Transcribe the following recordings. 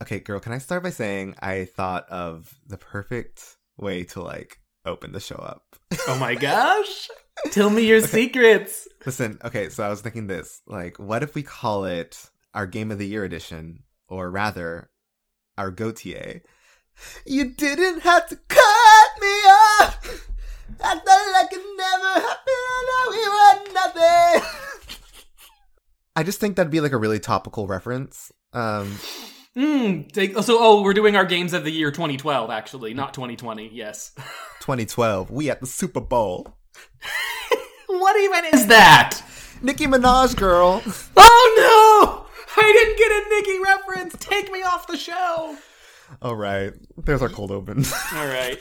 Okay, girl, can I start by saying I thought of the perfect way to like open the show up? Oh my gosh! Tell me your secrets. Listen, okay, so I was thinking this. Like, what if we call it our Game of the Year edition, or rather, our Gautier? You didn't have to cut me off! I felt like it never and now we were nothing! I just think that'd be like a really topical reference. Um, Hmm. Take, so, oh, we're doing our games of the year 2012, actually, not 2020. Yes. 2012, we at the Super Bowl. what even is that? Nicki Minaj, girl. Oh no! I didn't get a Nicki reference. Take me off the show. All right, there's our cold open. All right.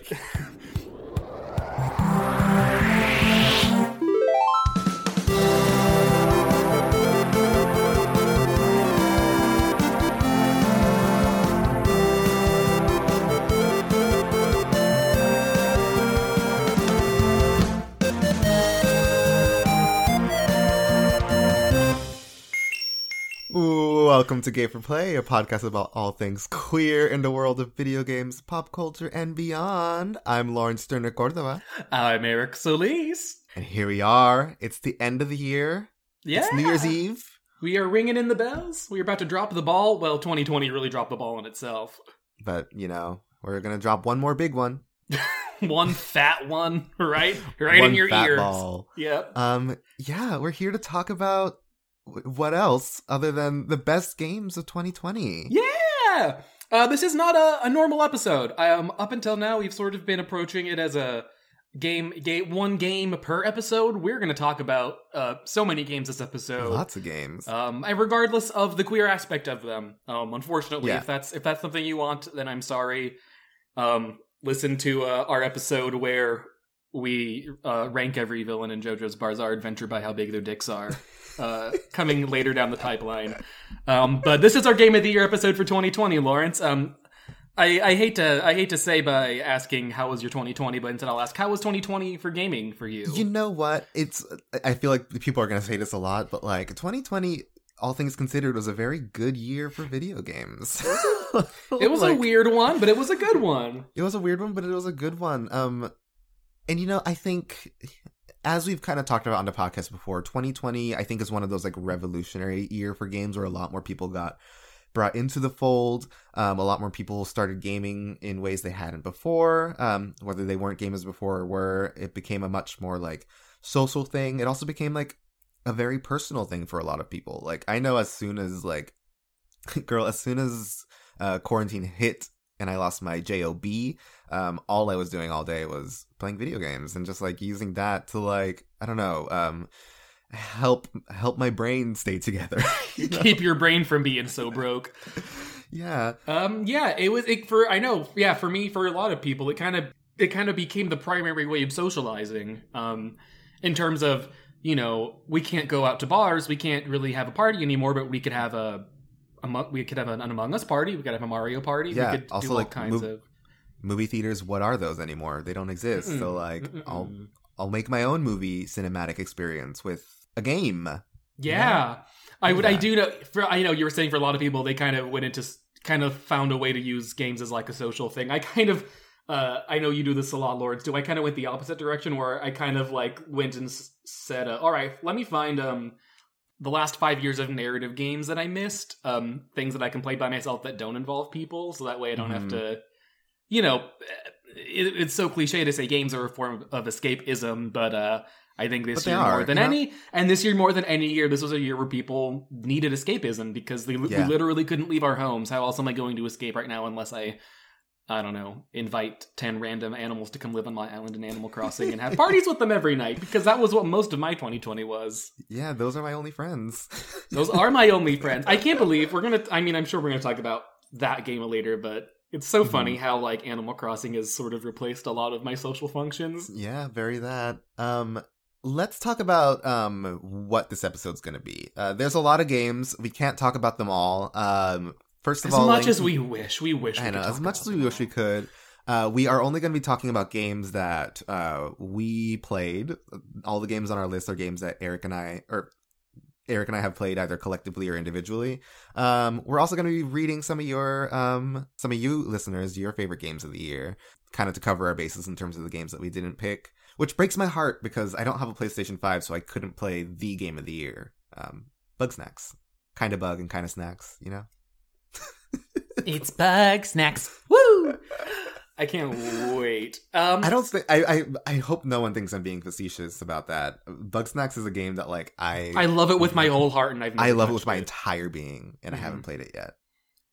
Welcome to Gay for Play, a podcast about all things queer in the world of video games, pop culture, and beyond. I'm Lawrence Sterner Cordova, I'm Eric Solis. and here we are. It's the end of the year. Yeah. It's New Year's Eve. We are ringing in the bells. We're about to drop the ball. Well, 2020 really dropped the ball in itself. But, you know, we're gonna drop one more big one. one fat one, right? Right one in your fat ears. ball. Yep. Um, yeah, we're here to talk about what else other than the best games of 2020. Yeah. Uh, this is not a, a normal episode. Um, up until now, we've sort of been approaching it as a game, game one game per episode. We're going to talk about uh, so many games this episode. Lots of games. Um, and regardless of the queer aspect of them. Um, unfortunately, Yeah. if that's if that's something you want, then I'm sorry. Um, listen to uh, our episode where we uh, rank every villain in JoJo's Bizarre Adventure by how big their dicks are. Uh, coming later down the pipeline. Um, but this is our Game of the Year episode for 2020, Lawrence. Um, I, I hate to I hate to say by asking how was your 2020, but instead I'll ask how was 2020 for gaming for you. You know what? It's I feel like people are going to say this a lot, but like 2020 all things considered was a very good year for video games. it was a weird one, but it was a good one. It was a weird one, but it was a good one. Um and you know, I think as we've kind of talked about on the podcast before, 2020 I think is one of those like revolutionary year for games where a lot more people got brought into the fold. Um, a lot more people started gaming in ways they hadn't before. Um, whether they weren't gamers before or were, it became a much more like social thing. It also became like a very personal thing for a lot of people. Like I know as soon as like girl, as soon as uh, quarantine hit and I lost my job, um, all I was doing all day was playing video games and just like using that to like I don't know, um, help help my brain stay together. you know? keep your brain from being so broke. yeah, Um, yeah, it was it, for I know, yeah, for me, for a lot of people, it kind of it kind of became the primary way of socializing. Um, in terms of you know, we can't go out to bars, we can't really have a party anymore, but we could have a, a mo- we could have an, an Among Us party, we could have a Mario party, Yeah, we could also, do all like, kinds of. movie theaters. What are those anymore? They don't exist. So Mm-mm. like, Mm-mm. I'll I'll make my own movie cinematic experience with a game. Yeah, I Do would. I do know. For I know you were saying for a lot of people, they kind of went into kind of found a way to use games as like a social thing. I kind of. Uh, I know you do this a lot, Lords. Do I kind of went the opposite direction where I kind of like went and s- said, uh, "All right, let me find um the last five years of narrative games that I missed, um things that I can play by myself that don't involve people, so that way I don't have Mhm. to, you know, it, it's so cliche to say games are a form of escapism, but uh, I think this year are, more than know? any, and this year more than any year, this was a year where people needed escapism because they, Yeah. we literally couldn't leave our homes. How else am I going to escape right now unless I, I don't know, invite 10 random animals to come live on my island in Animal Crossing and have parties with them every night? Because that was what most of my 2020 was. Yeah, those are my only friends. Those are my only friends. I can't believe we're gonna. I mean, I'm sure we're gonna talk about that game later, but it's so funny how like Animal Crossing has sort of replaced a lot of my social functions. Yeah, very that. Um let's talk about um what this episode's going to be. Uh there's a lot of games. We can't talk about them all. Um first of As all, much Link- as we wish, we wish. We know, could as much as we wish we could. Uh, we are only going to be talking about games that uh, we played. All the games on our list are games that Eric and I, or Eric and I have played either collectively or individually. Um, we're also going to be reading some of your, um, some of you listeners, your favorite games of the year, kind of to cover our bases in terms of the games that we didn't pick. Which breaks my heart because I don't have a PlayStation 5, so I couldn't play the game of the year. Um, Bugsnax. Kind of bug and kind of snacks, you know? It's Bugsnax. Woo! I can't wait. Um, I don't think I, I I hope no one thinks I'm being facetious about that. Bugsnax is a game that like I I love it with my whole heart, and I've never I love it touched with my entire being, and I Mhm. haven't played it yet.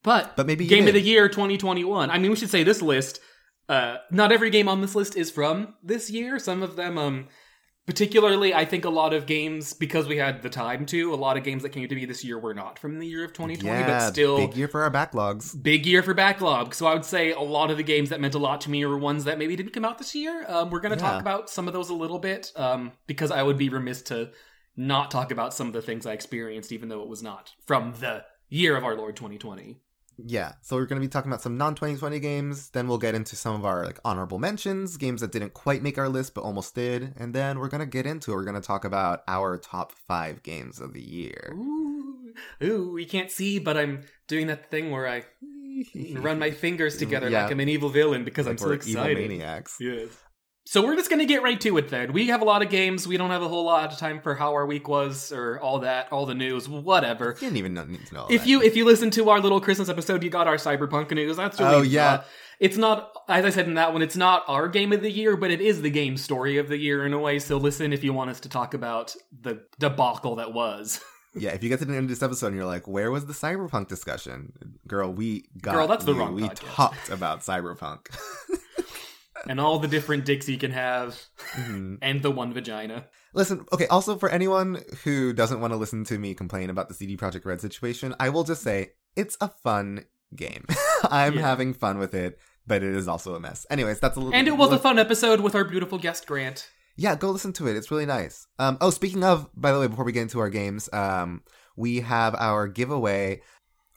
But But maybe you game of the year 2021. I mean, we should say this list. Uh, not every game on this list is from this year. Some of them, um, particularly, I think a lot of games because we had the time to. A lot of games that came to be this year were not from the year of 2020, yeah, but still big year for our backlogs. big year for backlog. So I would say a lot of the games that meant a lot to me were ones that maybe didn't come out this year. Um, we're going to Yeah. talk about some of those a little bit um, because I would be remiss to not talk about some of the things I experienced, even though it was not from the year of our Lord 2020. Yeah, so we're going to be talking about some non 2020 games. Then we'll get into some of our like honorable mentions, games that didn't quite make our list but almost did, and then we're going to get into it. We're going to talk about our top five games of the year. Ooh, ooh, we can't see, but I'm doing that thing where I run my fingers together Yeah. like I'm an evil villain because I'm so excited. Evil maniacs. Yes. So we're just gonna get right to it then. We have a lot of games. We don't have a whole lot of time for how our week was or all that, all the news, whatever. You didn't even know, need to know. If that. you if you listen to our little Christmas episode, you got our cyberpunk news. That's really Oh, yeah. it's not as I said in that one. It's not our game of the year, but it is the game story of the year in a way. So listen if you want us to talk about the debacle that was. Yeah, if you get to the end of this episode and you're like, "Where was the cyberpunk discussion?" Girl, we got Girl, that's the wrong We podcast. talked about cyberpunk. and all the different dicks you can have, Mhm. and the one vagina. Listen, okay. Also, for anyone who doesn't want to listen to me complain about the CD Projekt Red situation, I will just say it's a fun game. I'm Yeah. having fun with it, but it is also a mess. Anyways, that's a little. And it was a fun episode with our beautiful guest Grant. yeah, go listen to it. It's really nice. Um, oh, speaking of, by the way, before we get into our games, um, we have our giveaway,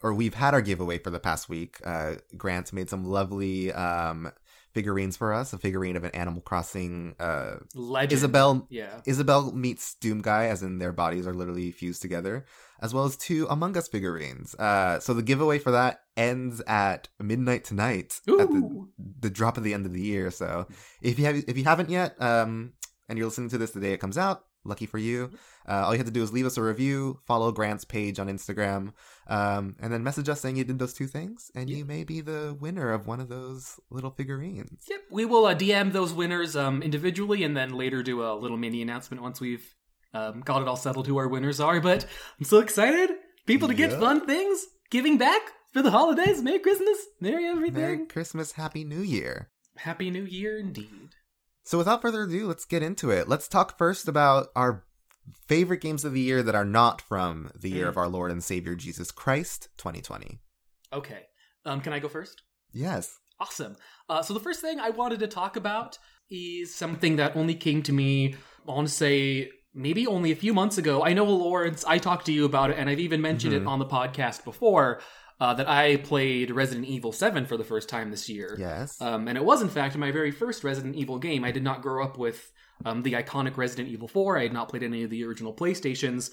or we've had our giveaway for the past week. Uh, Grant made some lovely um figurines for us. A figurine of an Animal Crossing uh Legend. Isabelle Yeah. Isabelle meets Doom Guy, as in their bodies are literally fused together, as well as two Among Us figurines. Uh, so the giveaway for that ends at midnight tonight, at the, the drop of the end of the year. So if you have, if you haven't yet, um, and you're listening to this the day it comes out, lucky for you. Uh, all you have to do is leave us a review, follow Grant's page on Instagram, um, and then message us saying you did those two things, and you may be the winner of one of those little figurines. Yep, we will uh, DM those winners um, individually, and then later do a little mini announcement once we've um, got it all settled who our winners are. But I'm so excited, people to get fun things, giving back for the holidays. Merry Christmas, Merry everything. Merry Christmas, Happy New Year. Happy New Year, indeed. So without further ado, let's get into it. Let's talk first about our favorite games of the year that are not from the year Mm. of our Lord and Savior Jesus Christ, 2020. Okay, um, can I go first? Yes. Awesome. Uh, so the first thing I wanted to talk about is something that only came to me. I want to say maybe only a few months ago. I know Lawrence. I talked to you about it, and I've even mentioned it Mhm. on the podcast before. Uh, that I played Resident Evil 7 for the first time this year. Yes. Um, and it was, in fact, my very first Resident Evil game. I did not grow up with um, the iconic Resident Evil 4. I had not played any of the original PlayStations.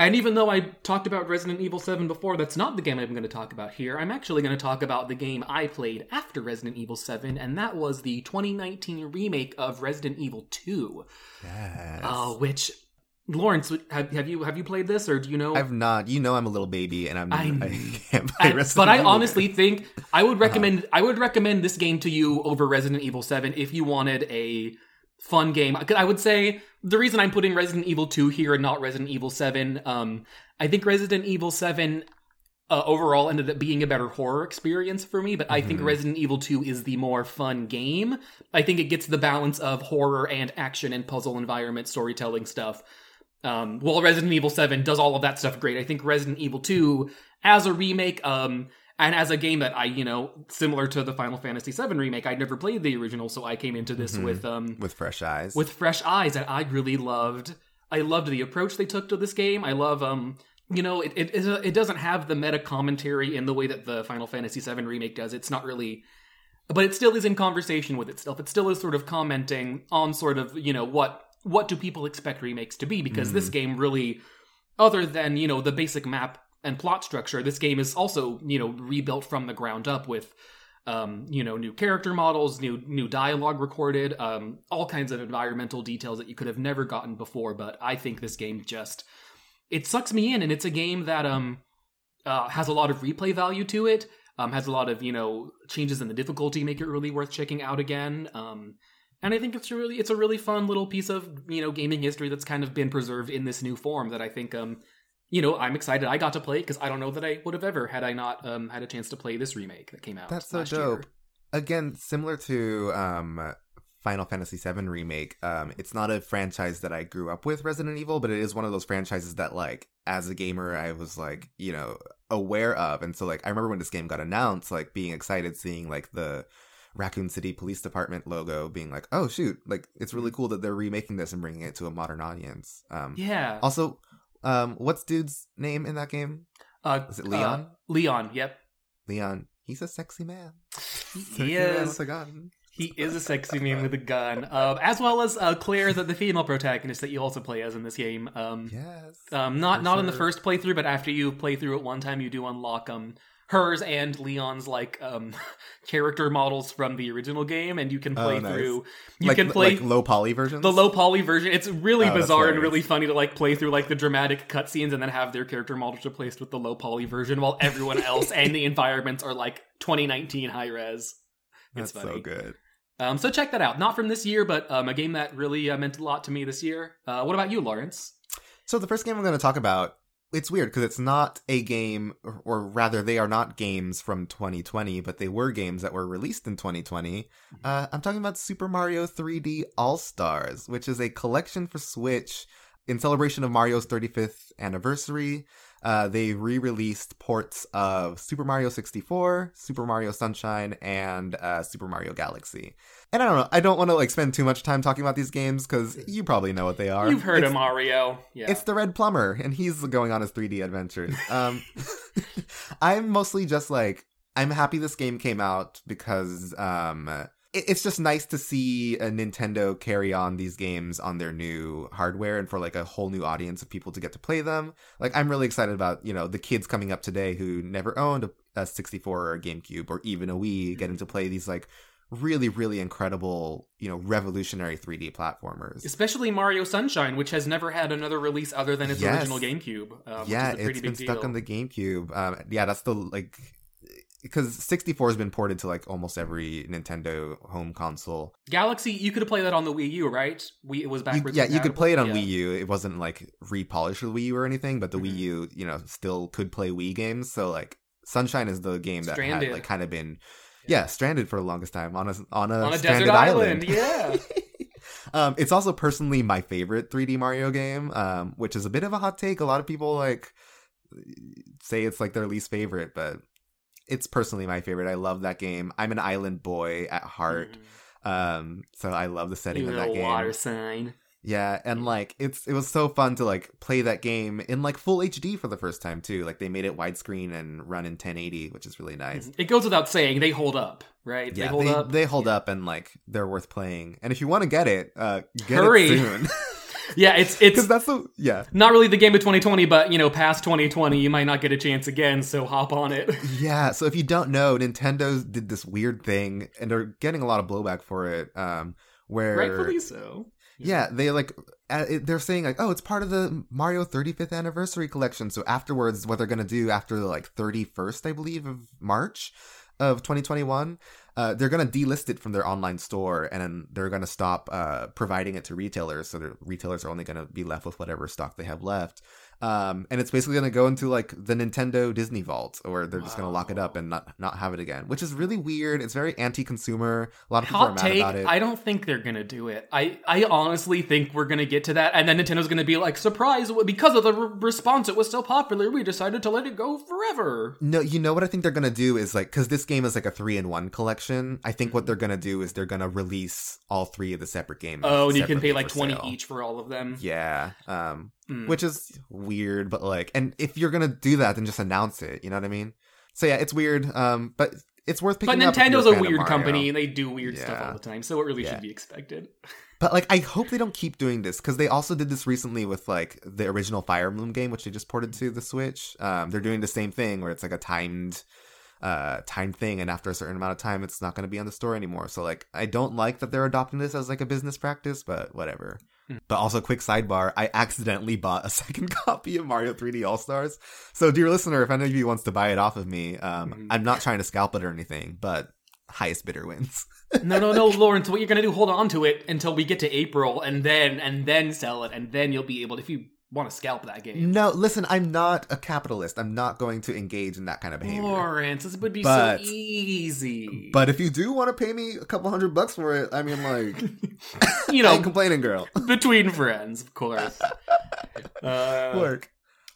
And even though I talked about Resident Evil 7 before, that's not the game I'm going to talk about here. I'm actually going to talk about the game I played after Resident Evil 7, and that was the 2019 remake of Resident Evil 2. yes. Uh, which, Lawrence, have, have you have you played this, or do you know? I've not. You know I'm a little baby and I'm I- I, can't play I- Resident but I honestly think I would Uh-huh. recommend I would recommend this game to you over Resident Evil 7 if you wanted a fun game. I would say the reason I'm putting Resident Evil 2 here and not Resident Evil 7, um, I think Resident Evil 7 uh, overall ended up being a better horror experience for me, but I think Mhm. Resident Evil 2 is the more fun game. I think it gets the balance of horror and action and puzzle environment storytelling stuff. Um, while Resident Evil 7 does all of that stuff great, I think Resident Evil 2 as a remake, um, and as a game that I, you know, similar to the Final Fantasy VII remake, I'd never played the original, so I came into this Mhm. with um with fresh eyes. with fresh eyes, and I really loved. I loved the approach they took to this game. I love um you know it it, it doesn't have the meta commentary in the way that the Final Fantasy VII remake does. It's not really. But it still is in conversation with itself. It still is sort of commenting on sort of, you know, what what do people expect remakes to be? Because this game really other than you know the basic map and plot structure, this game is also you know rebuilt from the ground up with um, you know new character models, new new dialogue recorded, um, all kinds of environmental details that you could have never gotten before. But I think this game just it sucks me in, and it's a game that um uh, has a lot of replay value to it. Um, has a lot of you know changes in the difficulty make it really worth checking out again. Um, and I think it's really it's a really fun little piece of you know gaming history that's kind of been preserved in this new form that I think um you know I'm excited I got to play because I don't know that I would have ever had I not um had a chance to play this remake that came out. That's so dope. Year. Again, similar to um, Final Fantasy VII remake, um, it's not a franchise that I grew up with Resident Evil, but it is one of those franchises that, like, as a gamer, I was like, you know, aware of. And so, like, I remember when this game got announced, like, being excited, seeing like the Raccoon City Police Department logo, being like, oh shoot, like, it's really cool that they're remaking this and bringing it to a modern audience. Um, Yeah. Also, um, what's dude's name in that game? Uh, Is it Leon? uh, Leon. Yep. Leon. He's a sexy man. He Sexy man is. gun. He is a sexy man with a gun, um, as well as uh, Claire, the, the female protagonist that you also play as in this game. Um, Yes. um, not not in the first playthrough, but after you play through it one time, you do unlock um hers and Leon's like um character models from the original game, and you can Oh, play nice. through. You like, can play like low poly versions. the low poly version. It's really Oh, bizarre and really funny to like play through like the dramatic cutscenes and then have their character models replaced with the low poly version, while everyone else and the environments are like 2019 high res. That's It's funny. so good. Um, so check that out. Not from this year, but um, a game that really uh, meant a lot to me this year. Uh, what about you, Lawrence? So the first game I'm going to talk about, it's weird because it's not a game, or- or rather, they are not games from 2020, but they were games that were released in 2020. Uh, I'm talking about Super Mario 3D All Stars, which is a collection for Switch in celebration of Mario's 35th anniversary. Uh, they re-released ports of Super Mario 64, Super Mario Sunshine, and uh, Super Mario Galaxy. And I don't know, I don't want to like spend too much time talking about these games because you probably know what they are. You've heard It's- of Mario. Yeah. it's the Red Plumber, and he's going on his 3D adventures. Um, I'm mostly just like I'm happy this game came out because um, it's just nice to see a Nintendo carry on these games on their new hardware and for like a whole new audience of people to get to play them. Like I'm really excited about you know the kids coming up today who never owned a, a 64 or a GameCube or even a Wii getting to play these like really really incredible you know revolutionary 3D platformers. Especially Mario Sunshine, which has never had another release other than its Yes. original GameCube. Um, yeah, which is a pretty it's been stuck deal. on the GameCube. Um, yeah, that's the like because 64 has been ported to like almost every Nintendo home console. Galaxy. You could have played that on the Wii U, right? We it was You- backwards. yeah, you could play it on compatible? Wii U. It wasn't like repolished with Wii U or anything, but the Mhm. Wii U, you know, still could play Wii games. So like Sunshine is the game that Stranded. had like kind of been yeah, stranded for the longest time on a on a, on a stranded desert island. Yeah. um, it's also personally my favorite 3D Mario game, um, which is a bit of a hot take. A lot of people like say it's like their least favorite, but it's personally my favorite. I love that game. I'm an island boy at heart, um, so I love the setting You of that game. water sign. Yeah, and like it's it was so fun to like play that game in like full HD for the first time too. Like they made it widescreen and run in 1080, which is really nice. It goes without saying they hold up, right? Yeah, they hold they, up. they hold up and like they're worth playing. And if you want to get it, uh get Hurry. it soon. Yeah, it's it's that's the yeah. not really the game of 2020, but you know, past 2020, you might not get a chance again. So hop on it. Yeah, so if you don't know, Nintendo did this weird thing and they're getting a lot of blowback for it um where Rightfully so. Yeah, they like they're saying like, oh, it's part of the Mario 35th anniversary collection. So afterwards, what they're gonna do after the like 31st, I believe, of March of 2021, uh, they're gonna delist it from their online store, and they're gonna stop uh, providing it to retailers. So the retailers are only gonna be left with whatever stock they have left. Um, and it's basically gonna go into like the Nintendo Disney vault, or they're just gonna lock it up and not not have it again, which is really weird. It's very anti-consumer. A lot of people are Hot mad take. about it. I don't think they're gonna do it. I I honestly think we're gonna get to that, and then Nintendo's gonna be like, surprise! Because of the re- response, it was so popular, we decided to let it go forever. No, you know what I think they're gonna do is like because this game is like a three in one collection. I think what they're gonna do is they're gonna release all three of the separate games. Oh, and you can pay like 20 sale. each for all of them. Yeah, um, Hmm. which is weird, but like, and if you're gonna do that, then just announce it. You know what I mean? So yeah, it's weird, um, but it's worth picking up. if Nintendo's a weird Mario. company, and they do weird stuff all the time, so it really Yeah. should be expected. But like, I hope they don't keep doing this because they also did this recently with like the original Fire Emblem game, which they just ported to the Switch. Um, they're doing the same thing where it's like a timed, uh, timed thing, and after a certain amount of time, it's not going to be on the store anymore. So like, I don't like that they're adopting this as like a business practice, but whatever. Hmm. But also, quick sidebar: I accidentally bought a second copy of Mario 3D All Stars. So, dear listener, if any of you wants to buy it off of me, um, Mhm. I'm not trying to scalp it or anything, but highest bidder wins. no, no, no, Lawrence. What you're gonna do? Hold on to it until we get to April, and then and then sell it, and then you'll be able. If you want to scalp that game, No, listen, I'm not a capitalist. I'm not going to engage in that kind of behavior. Lawrence, this would be But- so easy. But if you do want to pay me a couple hundred bucks for it, I mean, like, you know, complaining, girl. between friends, of course. Uh, Work.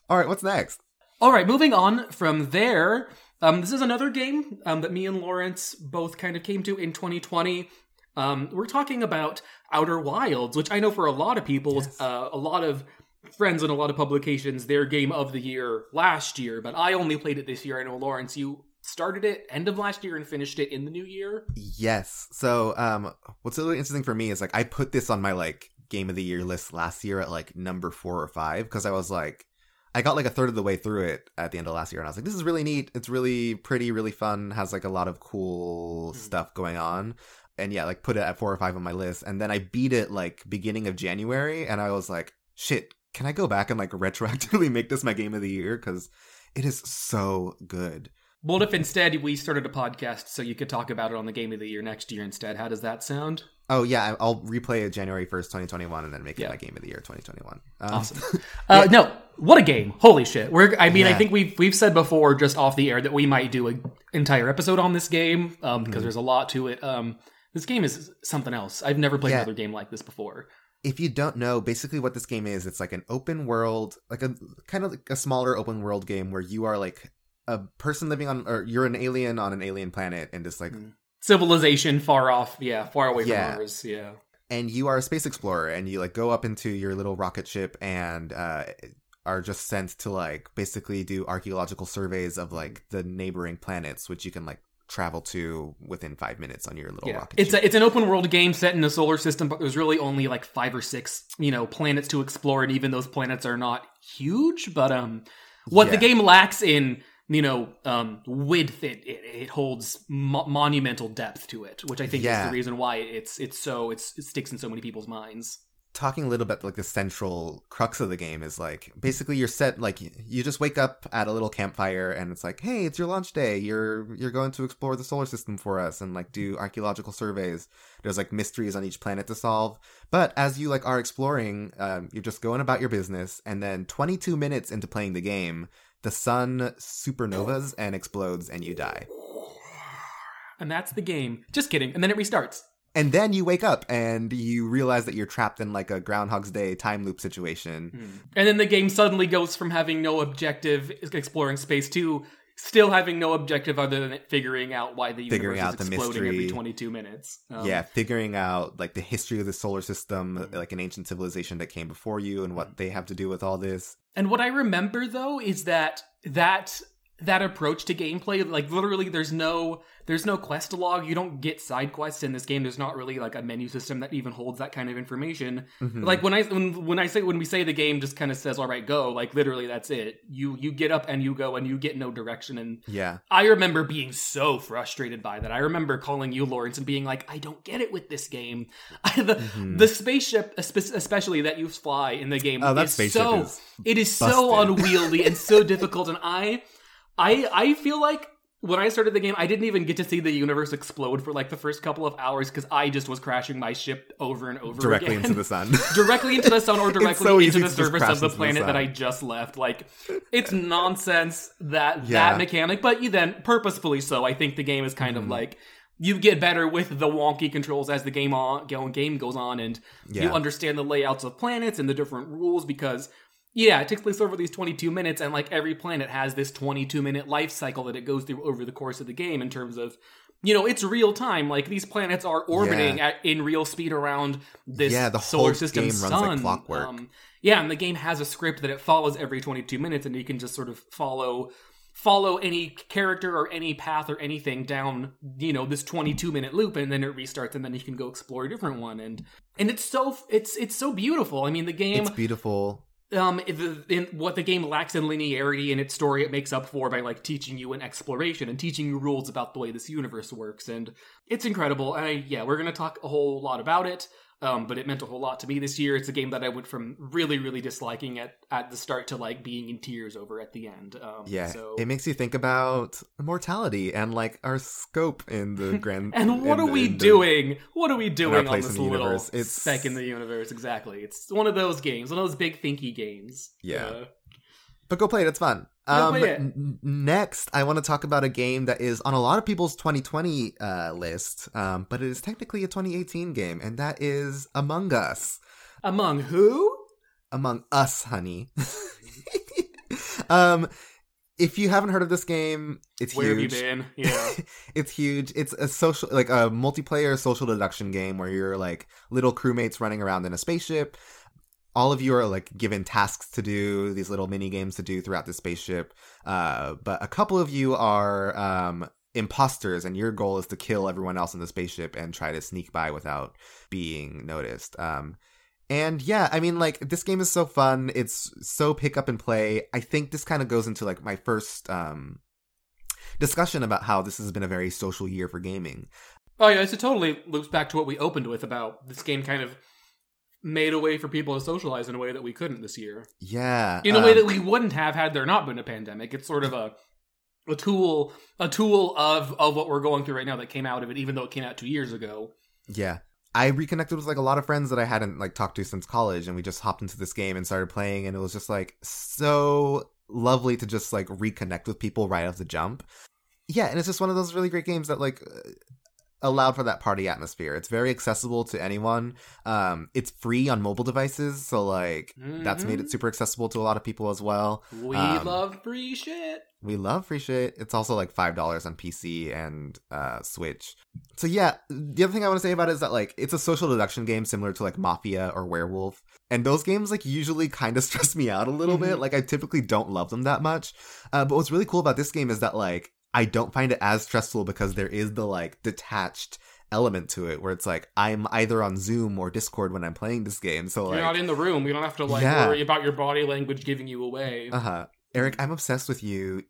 All right, what's next? All right, moving on from there. Um, this is another game um, that me and Lawrence both kind of came to in 2020. Um, we're talking about Outer Wilds, which I know for a lot of people, Yes. uh, a lot of friends and a lot of publications, their game of the year last year. But I only played it this year. I know Lawrence, you started it end of last year and finished it in the new year. Yes. So, um, what's really interesting for me is like I put this on my like game of the year list last year at like number four or five because I was like, I got like a third of the way through it at the end of last year, and I was like, this is really neat. It's really pretty, really fun. Has like a lot of cool Mhm. stuff going on. And yeah, like put it at four or five on my list, and then I beat it like beginning of January, and I was like, shit, can I go back and like retroactively make this my game of the year because it is so good. What if instead we started a podcast so you could talk about it on the game of the year next year instead? How does that sound? Oh yeah, I'll replay it January first, twenty twenty one, and then make it my game of the year, twenty twenty one. Um, Awesome. Uh, no, what a game! Holy shit! We're. I mean, I think we've we've said before, just off the air, that we might do an entire episode on this game um, because Mhm. there's a lot to it. Um, this game is something else. I've never played Yeah. another game like this before. If you don't know, basically what this game is, it's like an open world, like a kind of like a smaller open world game where you are like a person living on, or you're an alien on an alien planet, and just like, Mm. Civilization far off, yeah, far away Yeah. from ours, yeah. and you are a space explorer, and you like go up into your little rocket ship and uh, are just sent to like basically do archaeological surveys of like the neighboring planets, which you can like travel to within five minutes on your little Yeah, rocket it's a, it's an open world game set in the solar system, but there's really only like five or six, you know, planets to explore, and even those planets are not huge. But um, what the game lacks in you know um width, it it, it holds mo- monumental depth to it, which I think is the reason why it's it's so it's it sticks in so many people's minds. Talking a little bit like the central crux of the game is like basically you're set like you just wake up at a little campfire and it's like hey it's your launch day you're you're going to explore the solar system for us and like do archaeological surveys there's like mysteries on each planet to solve but as you like are exploring um, you're just going about your business and then 22 minutes into playing the game the sun supernovas and explodes and you die And that's the game. Just kidding. And then it restarts. And then you wake up and you realize that you're trapped in like a groundhog's day time loop situation And then the game suddenly goes from having no objective exploring space to still having no objective other than figuring out why the universe Figuring is out the exploding every 22 minutes. Um, yeah, figuring out like the history of the solar system, Mhm. like an ancient civilization that came before you, and what they have to do with all this. And what I remember though is that that that approach to gameplay, like literally, there's no there's no quest log. You don't get side quests in this game. There's not really like a menu system that even holds that kind of information. Mhm. Like when I when when I say when we say the game just kind of says all right go like literally that's it. You you get up and you go and you get no direction and yeah, I remember being so frustrated by that. I remember calling you, Lawrence, and being like, "I don't get it with this game." the, Mhm. the spaceship, especially that you fly in the game, oh, that is spaceship so is it is so unwieldy and so difficult. And I, I, I feel like when I started the game, I didn't even get to see the universe explode for like the first couple of hours because I just was crashing my ship over and over directly again. into the sun. directly into the sun or directly so into the surface of the into the planet that. I just left. Like, it's nonsense that Yeah. that mechanic, but you then purposefully so. I think the game is kind Mhm. of like you get better with the wonky controls as the game on game goes on, and yeah, you understand the layouts of planets and the different rules because. Yeah, it takes place over these 22 minutes, and like every planet has this 22 minute life cycle that it goes through over the course of the game in terms of, you know, it's real time. Like these planets are orbiting at in real speed around this Yeah, the solar whole system game runs sun. like clockwork. Um, yeah, and the game has a script that it follows every 22 minutes, and you can just sort of follow follow any character or any path or anything down you know this 22 minute loop and then it restarts and then you can go explore a different one and and it's so it's it's so beautiful i mean the game It's beautiful. Um the, in what the game lacks in linearity in its story it makes up for by like teaching you an exploration and teaching you rules about the way this universe works and it's incredible. And I, yeah we're gonna talk a whole lot about it um, but it meant a whole lot to me this year. It's a game that I went from really, really disliking at, at the start to like being in tears over at the end. Um, Yeah, So it makes you think about mortality and like our scope in the grand. and what in are we the- doing? What are we doing on this little. It's- speck in the universe? Exactly. It's one of those games, one of those big thinky games. Yeah. Uh, But go play it; it's fun. Um, n- next, I want to talk about a game that is on a lot of people's 2020 uh, list, um, but it is technically a 2018 game, and that is Among Us. among who? Among Us, honey. um, if you haven't heard of this game, it's Where huge. have you been? Yeah. it's huge. It's a social, like a multiplayer social deduction game where you're like little crewmates running around in a spaceship. All of you are like given tasks to do, these little mini games to do throughout the spaceship. Uh, but a couple of you are um, imposters, and your goal is to kill everyone else in the spaceship and try to sneak by without being noticed. Um, and yeah, I mean, like this game is so fun. It's so pick up and play. I think this kind of goes into like my first um, discussion about how this has been a very social year for gaming. Oh yeah, it totally loops back to what we opened with about this game kind of made a way for people to socialize in a way that we couldn't this year. Yeah, In a way um, that we wouldn't have had there not been a pandemic. It's sort of a a tool a tool of of what we're going through right now that came out of it, even though it came out two years ago. yeah. I reconnected with like a lot of friends that I hadn't like talked to since college, and we just hopped into this game and started playing, and it was just like so lovely to just like reconnect with people right off the jump. Yeah, and it's just one of those really great games that like uh, allowed for that party atmosphere. It's very accessible to anyone. Um, it's free on mobile devices, so like that's made it Mhm. super accessible to a lot of people as well. We Um, love free shit. We love free shit. It's also like five dollars on PC and uh, Switch. So yeah, the other thing I want to say about it is that like it's a social deduction game similar to like Mafia or Werewolf, and those games like usually kind of stress me out a little bit. Mhm. Like I typically don't love them that much. Uh, but what's really cool about this game is that like I don't find it as stressful because there is the like detached element to it where it's like I'm either on Zoom or Discord when I'm playing this game. So You're like not in the room. We don't have to like Yeah. worry about your body language giving you away. Uh huh. Eric, I'm obsessed with you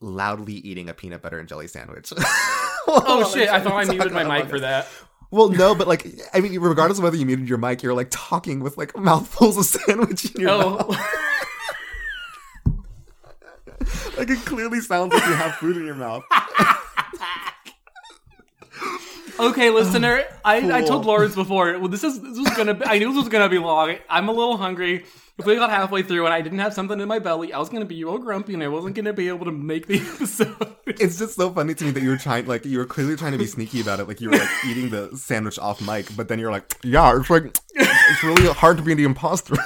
loudly eating a peanut butter and jelly sandwich. oh shit! I thought I muted my mic for that. Well, no, but like, I mean, regardless of whether you muted your mic, you're like talking with like mouthfuls of sandwich in your mouth. Like, it clearly sounds like you have food in your mouth. okay, listener. I, I told Lawrence before. Well, this is this was gonna. Be, I knew this was gonna be long. I'm a little hungry. If we got halfway through and I didn't have something in my belly, I was gonna be real grumpy and I wasn't gonna be able to make the episode. It's just so funny to me that you were trying, like, you were clearly trying to be sneaky about it. Like, you were like eating the sandwich off mic, but then you're like, yeah, it's like, it's really hard to be the imposter.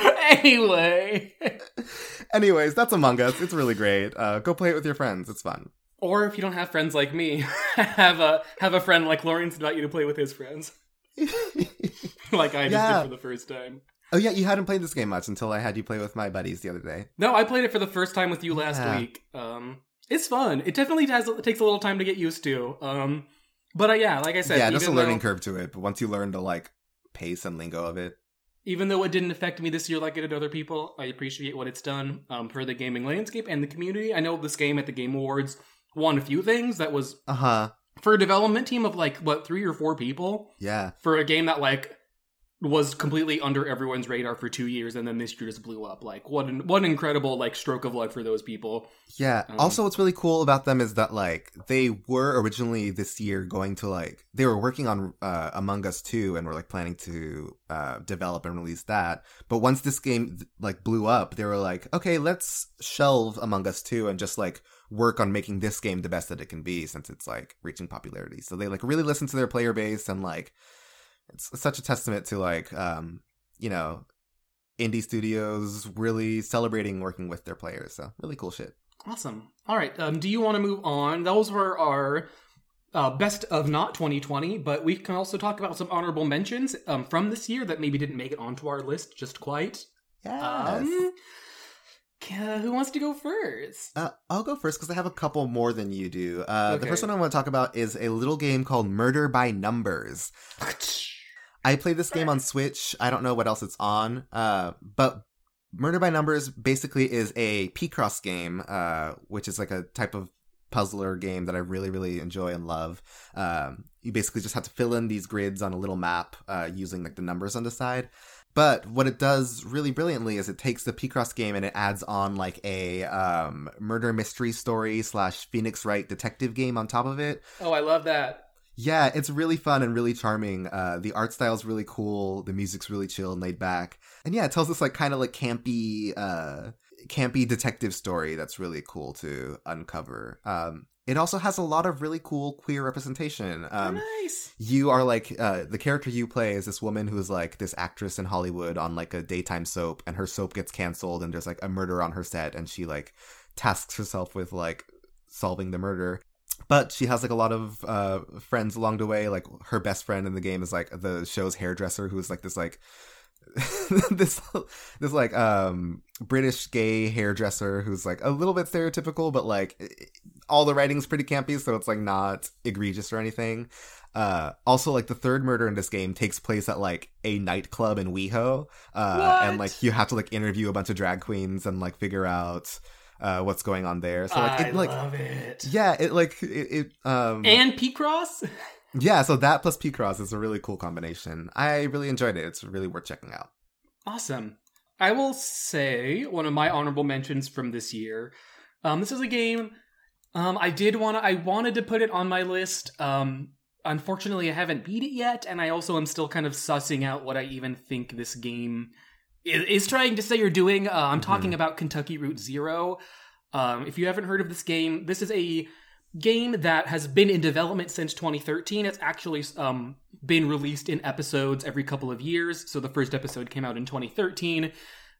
anyway. Anyways, that's Among Us. It's really great. Uh, go play it with your friends. It's fun. Or if you don't have friends like me, have a have a friend like Lawrence invite you to play with his friends, like I just Yeah. did for the first time. Oh yeah, you hadn't played this game much until I had you play with my buddies the other day. No, I played it for the first time with you last Yeah. week. Um, it's fun. It definitely has it takes a little time to get used to. Um, but uh, yeah, like I said, yeah, just a learning though, curve to it. But once you learn the like pace and lingo of it, even though it didn't affect me this year like it did other people, I appreciate what it's done um, for the gaming landscape and the community. I know this game at the Game Awards won a few things. That was uh huh, for a development team of like what three or four people? Yeah, for a game that like was completely under everyone's radar for two years and then this year just blew up. Like what an what an incredible like stroke of luck for those people. yeah. Um, also, what's really cool about them is that like they were originally this year going to like they were working on uh, Among Us 2 and were like planning to uh, develop and release that. But once this game like blew up, they were like, okay, let's shelve Among Us 2 and just like work on making this game the best that it can be since it's like reaching popularity. So they like really listen to their player base and like it's such a testament to like um you know indie studios really celebrating working with their players. So really cool shit. Awesome. All right. Um, do you want to move on? Those were our uh, best of not 2020, but we can also talk about some honorable mentions um, from this year that maybe didn't make it onto our list just quite. Yes. Um, Uh, who wants to go first? Uh, I'll go first because I have a couple more than you do. Uh, The first one I want to talk about is a little game called Murder by Numbers. I played this game on Switch. I don't know what else it's on, uh, but Murder by Numbers basically is a Picross game, uh, which is like a type of puzzler game that I really, really enjoy and love. Um, you basically just have to fill in these grids on a little map uh, using like the numbers on the side. But what it does really brilliantly is it takes the Picross game and it adds on like a um, murder mystery story slash Phoenix Wright detective game on top of it. Oh, I love that. Yeah, it's really fun and really charming. Uh, the art style's really cool. The music's really chill and laid back. And yeah, it tells this like kind of like campy, uh, campy detective story that's really cool to uncover. Um, it also has a lot of really cool queer representation. Um, oh, nice. you are like uh, the character you play is this woman who's like this actress in Hollywood on like a daytime soap, and her soap gets canceled, and there's like a murder on her set, and she like tasks herself with like solving the murder. But she has like a lot of uh, friends along the way. Like her best friend in the game is like the show's hairdresser, who's like this like this this like um British gay hairdresser who's like a little bit stereotypical, but like all the writing's pretty campy, so it's like not egregious or anything. Uh, also, like the third murder in this game takes place at like a nightclub in WeHo, uh, and like you have to like interview a bunch of drag queens and like figure out uh, what's going on there. So like I it like love it. yeah, it like it, it um And Picross? yeah. So that plus Picross is a really cool combination. I really enjoyed it. It's really worth checking out. Awesome. I will say one of my honorable mentions from this year. Um, this is a game. Um, I did want to. I wanted to put it on my list. Um, unfortunately, I haven't beat it yet, and I also am still kind of sussing out what I even think this game is, trying to say or doing. Uh, I'm talking about Kentucky Route Zero. Um, if you haven't heard of this game, this is a game that has been in development since 2013. It's actually um, been released in episodes every couple of years. So the first episode came out in 2013,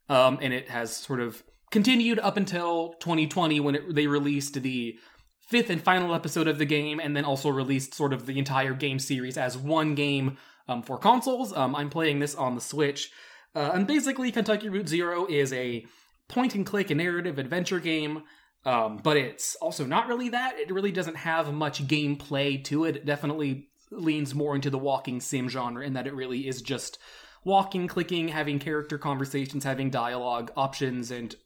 um, and it has sort of continued up until 2020 when it, they released the fifth and final episode of the game, and then also released sort of the entire game series as one game um, for consoles. Um, I'm playing this on the Switch. Uh, and basically, Kentucky Route Zero is a point and click narrative adventure game um, but it's also not really that. It really doesn't have much gameplay to it. It definitely leans more into the walking sim genre in that it really is just walking, clicking, having character conversations, having dialogue options, and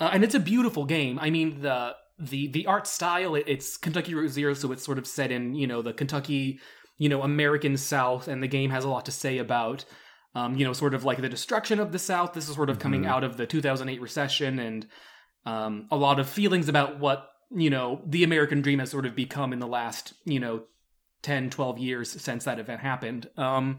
uh, and it's a beautiful game. I mean the the the art style. It, it's Kentucky Route Zero, so it's sort of set in you know the Kentucky you know American South, and the game has a lot to say about. Um, you know, sort of like the destruction of the South. This is sort of coming Mhm. out of the 2008 recession and um, a lot of feelings about what you know the american dream has sort of become in the last you know 10 12 years since that event happened um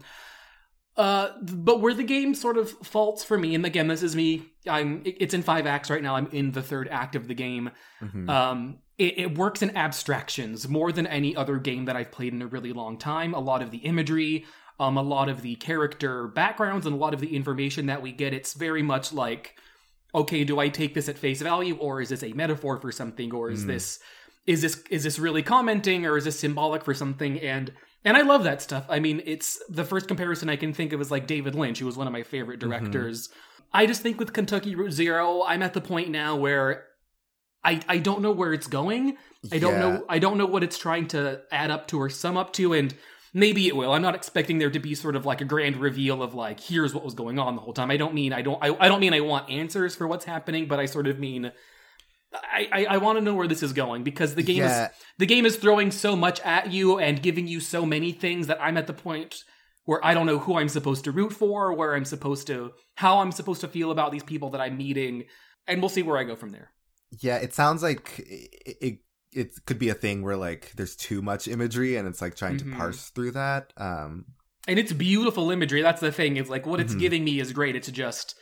uh but where the game sort of faults for me and again this is me i'm it's in five acts right now i'm in the third act of the game Mhm. um it, it works in abstractions more than any other game that i've played in a really long time a lot of the imagery um a lot of the character backgrounds and a lot of the information that we get it's very much like okay do i take this at face value or is this a metaphor for something or is Mm. this is this is this really commenting or is this symbolic for something and and i love that stuff i mean it's the first comparison i can think of is like david lynch who was one of my favorite Mhm. directors i just think with kentucky route zero i'm at the point now where i i don't know where it's going i don't Yeah. know i don't know what it's trying to add up to or sum up to and maybe it will i'm not expecting there to be sort of like a grand reveal of like here's what was going on the whole time i don't mean i don't i, I don't mean i want answers for what's happening but i sort of mean I, I, I want to know where this is going because the game yeah, is the game is throwing so much at you and giving you so many things that I'm at the point where I don't know who I'm supposed to root for, where I'm supposed to, how I'm supposed to feel about these people that I'm meeting, and we'll see where I go from there. yeah. It sounds like it, it it could be a thing where like there's too much imagery and it's like trying Mhm. to parse through that. Um, And it's beautiful imagery. That's the thing. It's like what it's Mhm. giving me is great. It's just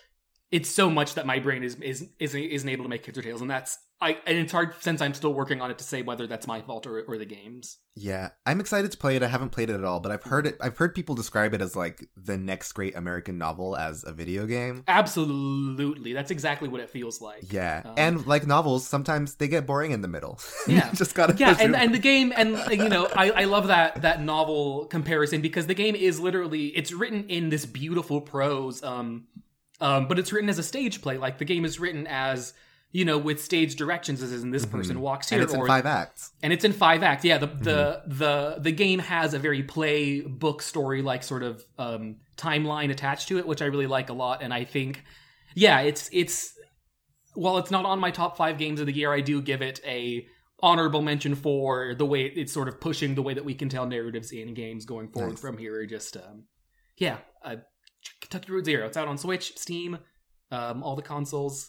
it's so much that my brain is is isn't, isn't able to make heads or tails, and that's I. And it's hard since I'm still working on it to say whether that's my fault or, or the game's. yeah, I'm excited to play it. I haven't played it at all, but I've heard it. I've heard people describe it as like the next great American novel as a video game. Absolutely, that's exactly what it feels like. Yeah, Um, and like novels, sometimes they get boring in the middle. Yeah. you just gotta yeah and, and the game and you know I, I love that that novel comparison because the game is literally it's written in this beautiful prose um um but it's written as a stage play like the game is written as you know, with stage directions, as in this person Mhm. walks here, and it's in or five acts. and it's in five acts. Yeah, the Mm-hmm. the the the game has a very play book story like sort of um, timeline attached to it, which I really like a lot. And I think, yeah, it's it's while it's not on my top five games of the year, I do give it a honorable mention for the way it's sort of pushing the way that we can tell narratives in games going forward Nice. from here. Just um, yeah, uh, Kentucky Route Zero. It's out on Switch, Steam, um, all the consoles.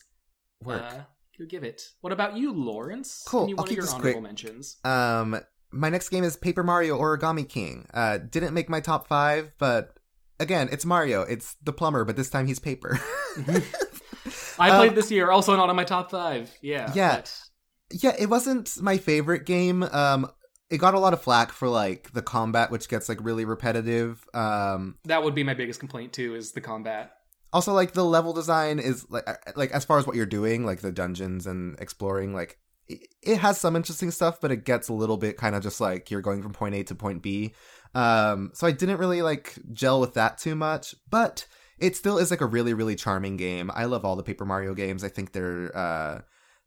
Work. Uh, you give it. What about you, Lawrence? Cool, I'll one of keep your this honorable quick. mentions. Um, my next game is Paper Mario Origami King. Uh, didn't make my top five, but again, it's Mario. It's the plumber, but this time he's paper. I Um, played this year, also not on my top five. Yeah. Yeah. but- yeah, it wasn't my favorite game. Um, it got a lot of flack for like the combat, which gets like really repetitive. Um, that would be my biggest complaint too, is the combat. also like the level design is like like as far as what you're doing, like the dungeons and exploring, like it has some interesting stuff, but it gets a little bit kind of just like you're going from point A to point B. Um, so I didn't really like gel with that too much, but it still is like a really really charming game. I love all the Paper Mario games. I think they're uh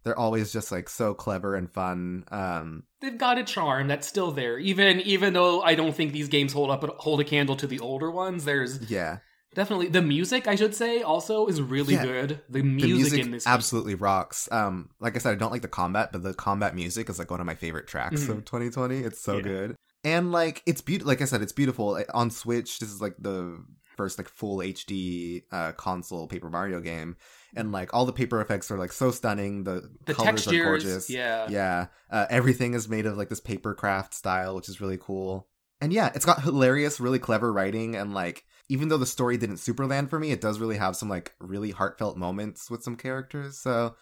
they're always just like so clever and fun. Um, They've got a charm that's still there, even even though I don't think these games hold up hold a candle to the older ones. There's yeah, definitely the music, I should say, also is really Yeah. good. The the music, music in this absolutely rocks. Um, like I said, I don't like the combat, but the combat music is like one of my favorite tracks Mhm. of 2020. It's so Yeah. good, and like it's beautiful. Like I said, it's beautiful on Switch. This is like the first like full HD uh, console Paper Mario game, and like all the paper effects are like so stunning. The, the colors textures, are gorgeous. yeah. yeah. Uh, everything is made of like this paper craft style, which is really cool. And yeah, it's got hilarious, really clever writing, and like even though the story didn't super land for me, it does really have some like really heartfelt moments with some characters. So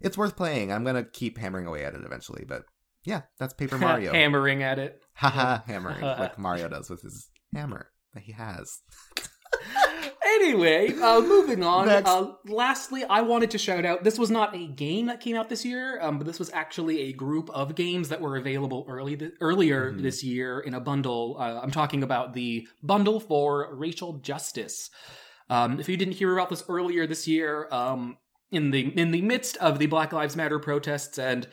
it's worth playing. I'm gonna keep hammering away at it eventually, but yeah, that's Paper Mario. hammering at it. Haha, hammering like Mario does with his hammer that he has. anyway, uh, moving on. Uh, lastly, I wanted to shout out. This was not a game that came out this year, um, but this was actually a group of games that were available early th- earlier Mhm. this year in a bundle. Uh, I'm talking about the bundle for racial justice. Um, if you didn't hear about this earlier this year, um, in the in the midst of the Black Lives Matter protests and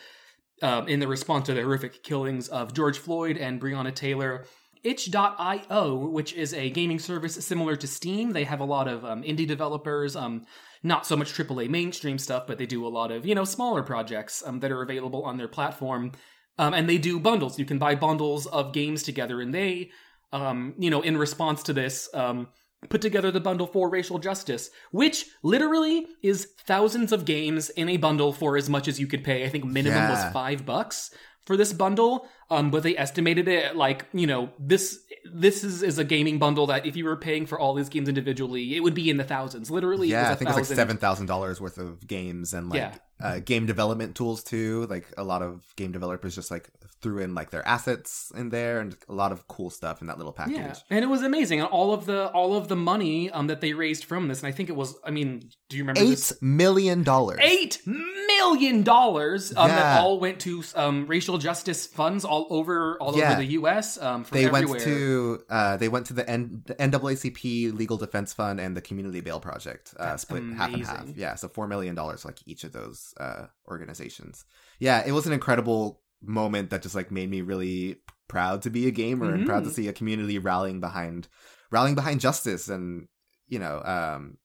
um, in the response to the horrific killings of George Floyd and Breonna Taylor, itch.io, which is a gaming service similar to Steam. They have a lot of um, indie developers, um, not so much AAA mainstream stuff, but they do a lot of, you know, smaller projects um, that are available on their platform. Um, and they do bundles. You can buy bundles of games together, and they, um, you know, in response to this, um, put together the bundle for racial justice, which literally is thousands of games in a bundle for as much as you could pay. I think minimum Yeah. was five bucks for this bundle. Um, but they estimated it at like, you know, this this is, is a gaming bundle that if you were paying for all these games individually, it would be in the thousands. Literally, it was yeah, I think it's like seven thousand dollars worth of games and like Yeah. Uh, game development tools too. Like a lot of game developers just like threw in like their assets in there and a lot of cool stuff in that little package. Yeah, and it was amazing. And all of the all of the money um that they raised from this, and I think it was. I mean, do you remember Eight this? million dollars. Eight million dollars um, that all went to um, racial justice funds all over all Yeah. over the U.S. Um, from They everywhere. went to uh, they went to the, N- the NAACP Legal Defense Fund and the Community Bail Project, uh, split half and half. Yeah, so four million dollars like each of those uh, organizations. Yeah, it was an incredible moment that just like made me really proud to be a gamer and proud to Mhm. see a community rallying behind rallying behind justice and you know um,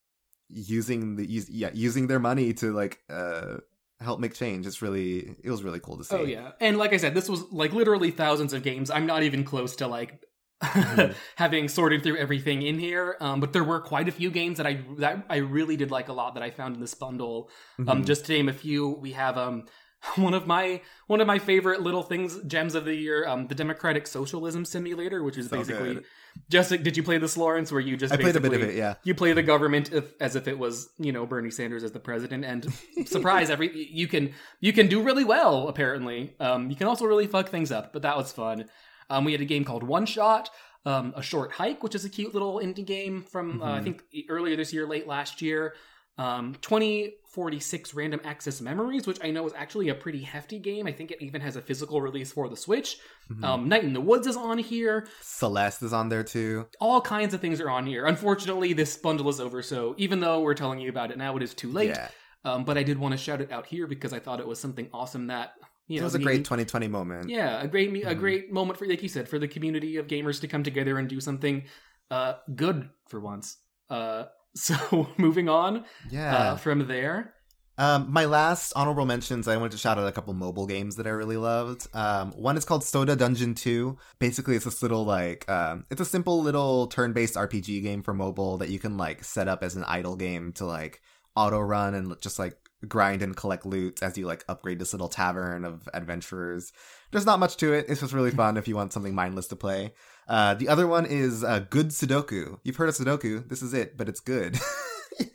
using the use, yeah using their money to like uh, help make change. It's really it was really cool to see. Oh yeah, and like I said, this was like literally thousands of games. I'm not even close to like Mhm. having sorted through everything in here. Um, but there were quite a few games that I that I really did like a lot that I found in this bundle. Um, Mhm. just to name a few, we have um one of my one of my favorite little things gems of the year, um, the Democratic Socialism Simulator, which is So basically good. just did you play this, Lawrence? Where you just I played a bit of it. Yeah. you play the government if, as if it was you know Bernie Sanders as the president, and surprise, every you can you can do really well. Apparently, um, you can also really fuck things up, but that was fun. Um, we had a game called One Shot, um, a short hike, which is a cute little indie game from uh, I Mhm. think earlier this year, late last year. Um, 2046 Random Access Memories, which I know is actually a pretty hefty game. I think it even has a physical release for the Switch. Mhm. Um, Night in the Woods is on here Celeste is on there too. all kinds of things are on here. Unfortunately, this bundle is over, so even though we're telling you about it now, it is too late. Yeah. Um, but I did want to shout it out here because I thought it was something awesome that you it know was a great 2020 moment. yeah, a great a Mhm. great moment for like you said for the community of gamers to come together and do something uh good for once. Uh so moving on Yeah. uh from there. Um, my last honorable mentions, I wanted to shout out a couple mobile games that I really loved. Um, one is called Soda Dungeon 2. Basically, it's this little, like, um, it's a simple little turn based RPG game for mobile that you can, like, set up as an idle game to, like, auto run and just, like, grind and collect loot as you, like, upgrade this little tavern of adventurers. There's not much to it. It's just really fun if you want something mindless to play. Uh, the other one is uh, Good Sudoku. You've heard of Sudoku. This is it, but it's good.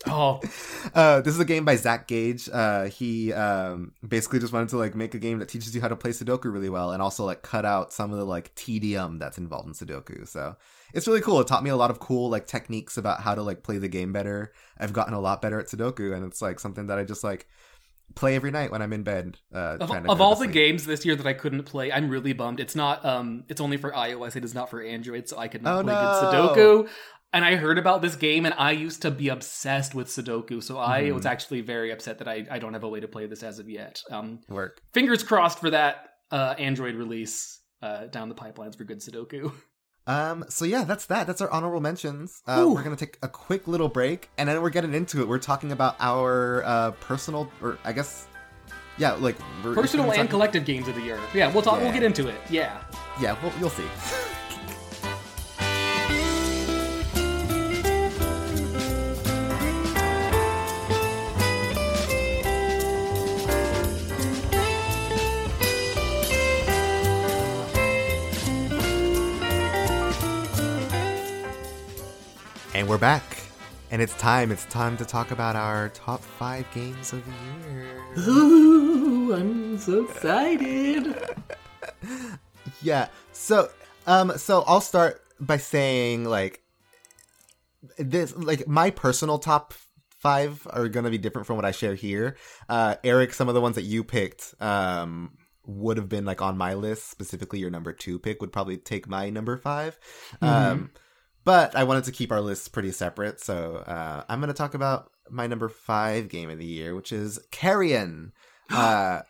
Oh, Uh, this is a game by Zach Gage. Uh, he um, basically just wanted to like make a game that teaches you how to play Sudoku really well, and also like cut out some of the like tedium that's involved in Sudoku. So it's really cool. It taught me a lot of cool like techniques about how to like play the game better. I've gotten a lot better at Sudoku, and it's like something that I just like play every night when I'm in bed. Uh, of, to of all the games this year that I couldn't play, I'm really bummed. It's not um it's only for iOS, it is not for Android, so I could not Oh, play no. good Sudoku. And I heard about this game and I used to be obsessed with Sudoku, so I Mhm. was actually very upset that I, I don't have a way to play this as of yet. Um work. fingers crossed for that uh Android release uh down the pipelines for good Sudoku. Um, so yeah, that's that. That's our honorable mentions. Uh, we're gonna take a quick little break, and then we're getting into it. We're talking about our uh, personal, or I guess, yeah, like Personal and collective games of the year. Yeah, we'll talk we'll get into it. Yeah. Yeah, well, you'll see. And we're back. And it's time. It's time to talk about our top five games of the year. Ooh, I'm so excited. Yeah. So, um, so I'll start by saying like this, like my personal top five are gonna be different from what I share here. Uh, Eric, some of the ones that you picked, um, would have been like on my list. Specifically, your number two pick would probably take my number 5 Um, but I wanted to keep our lists pretty separate, so uh, I'm gonna talk about my number five game of the year, which is Carrion. Uh,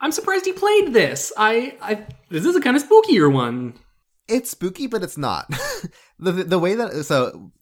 I'm surprised you played this. I, I this is a kind of spookier one. it's spooky, but it's not. the the way that so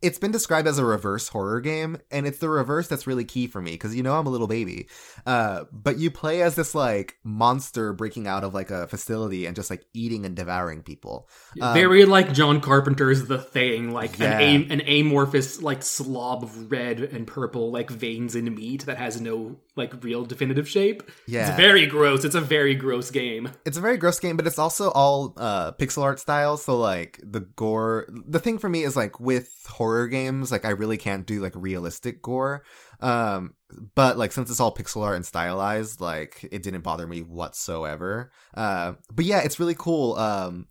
it's been described as a reverse horror game, and it's the reverse that's really key for me because you know I'm a little baby. Uh, but you play as this like monster breaking out of like a facility and just like eating and devouring people. Um, Very like John Carpenter's The Thing, like Yeah. an am- an amorphous like slob of red and purple like veins and meat that has no like real definitive shape. Yeah. It's very gross. It's a very gross game. it's a very gross game, but it's also all uh pixel art style. So like the gore, the thing for me is like with horror games, like I really can't do like realistic gore. Um, but like since it's all pixel art and stylized, like it didn't bother me whatsoever. Uh, but yeah, it's really cool. Um.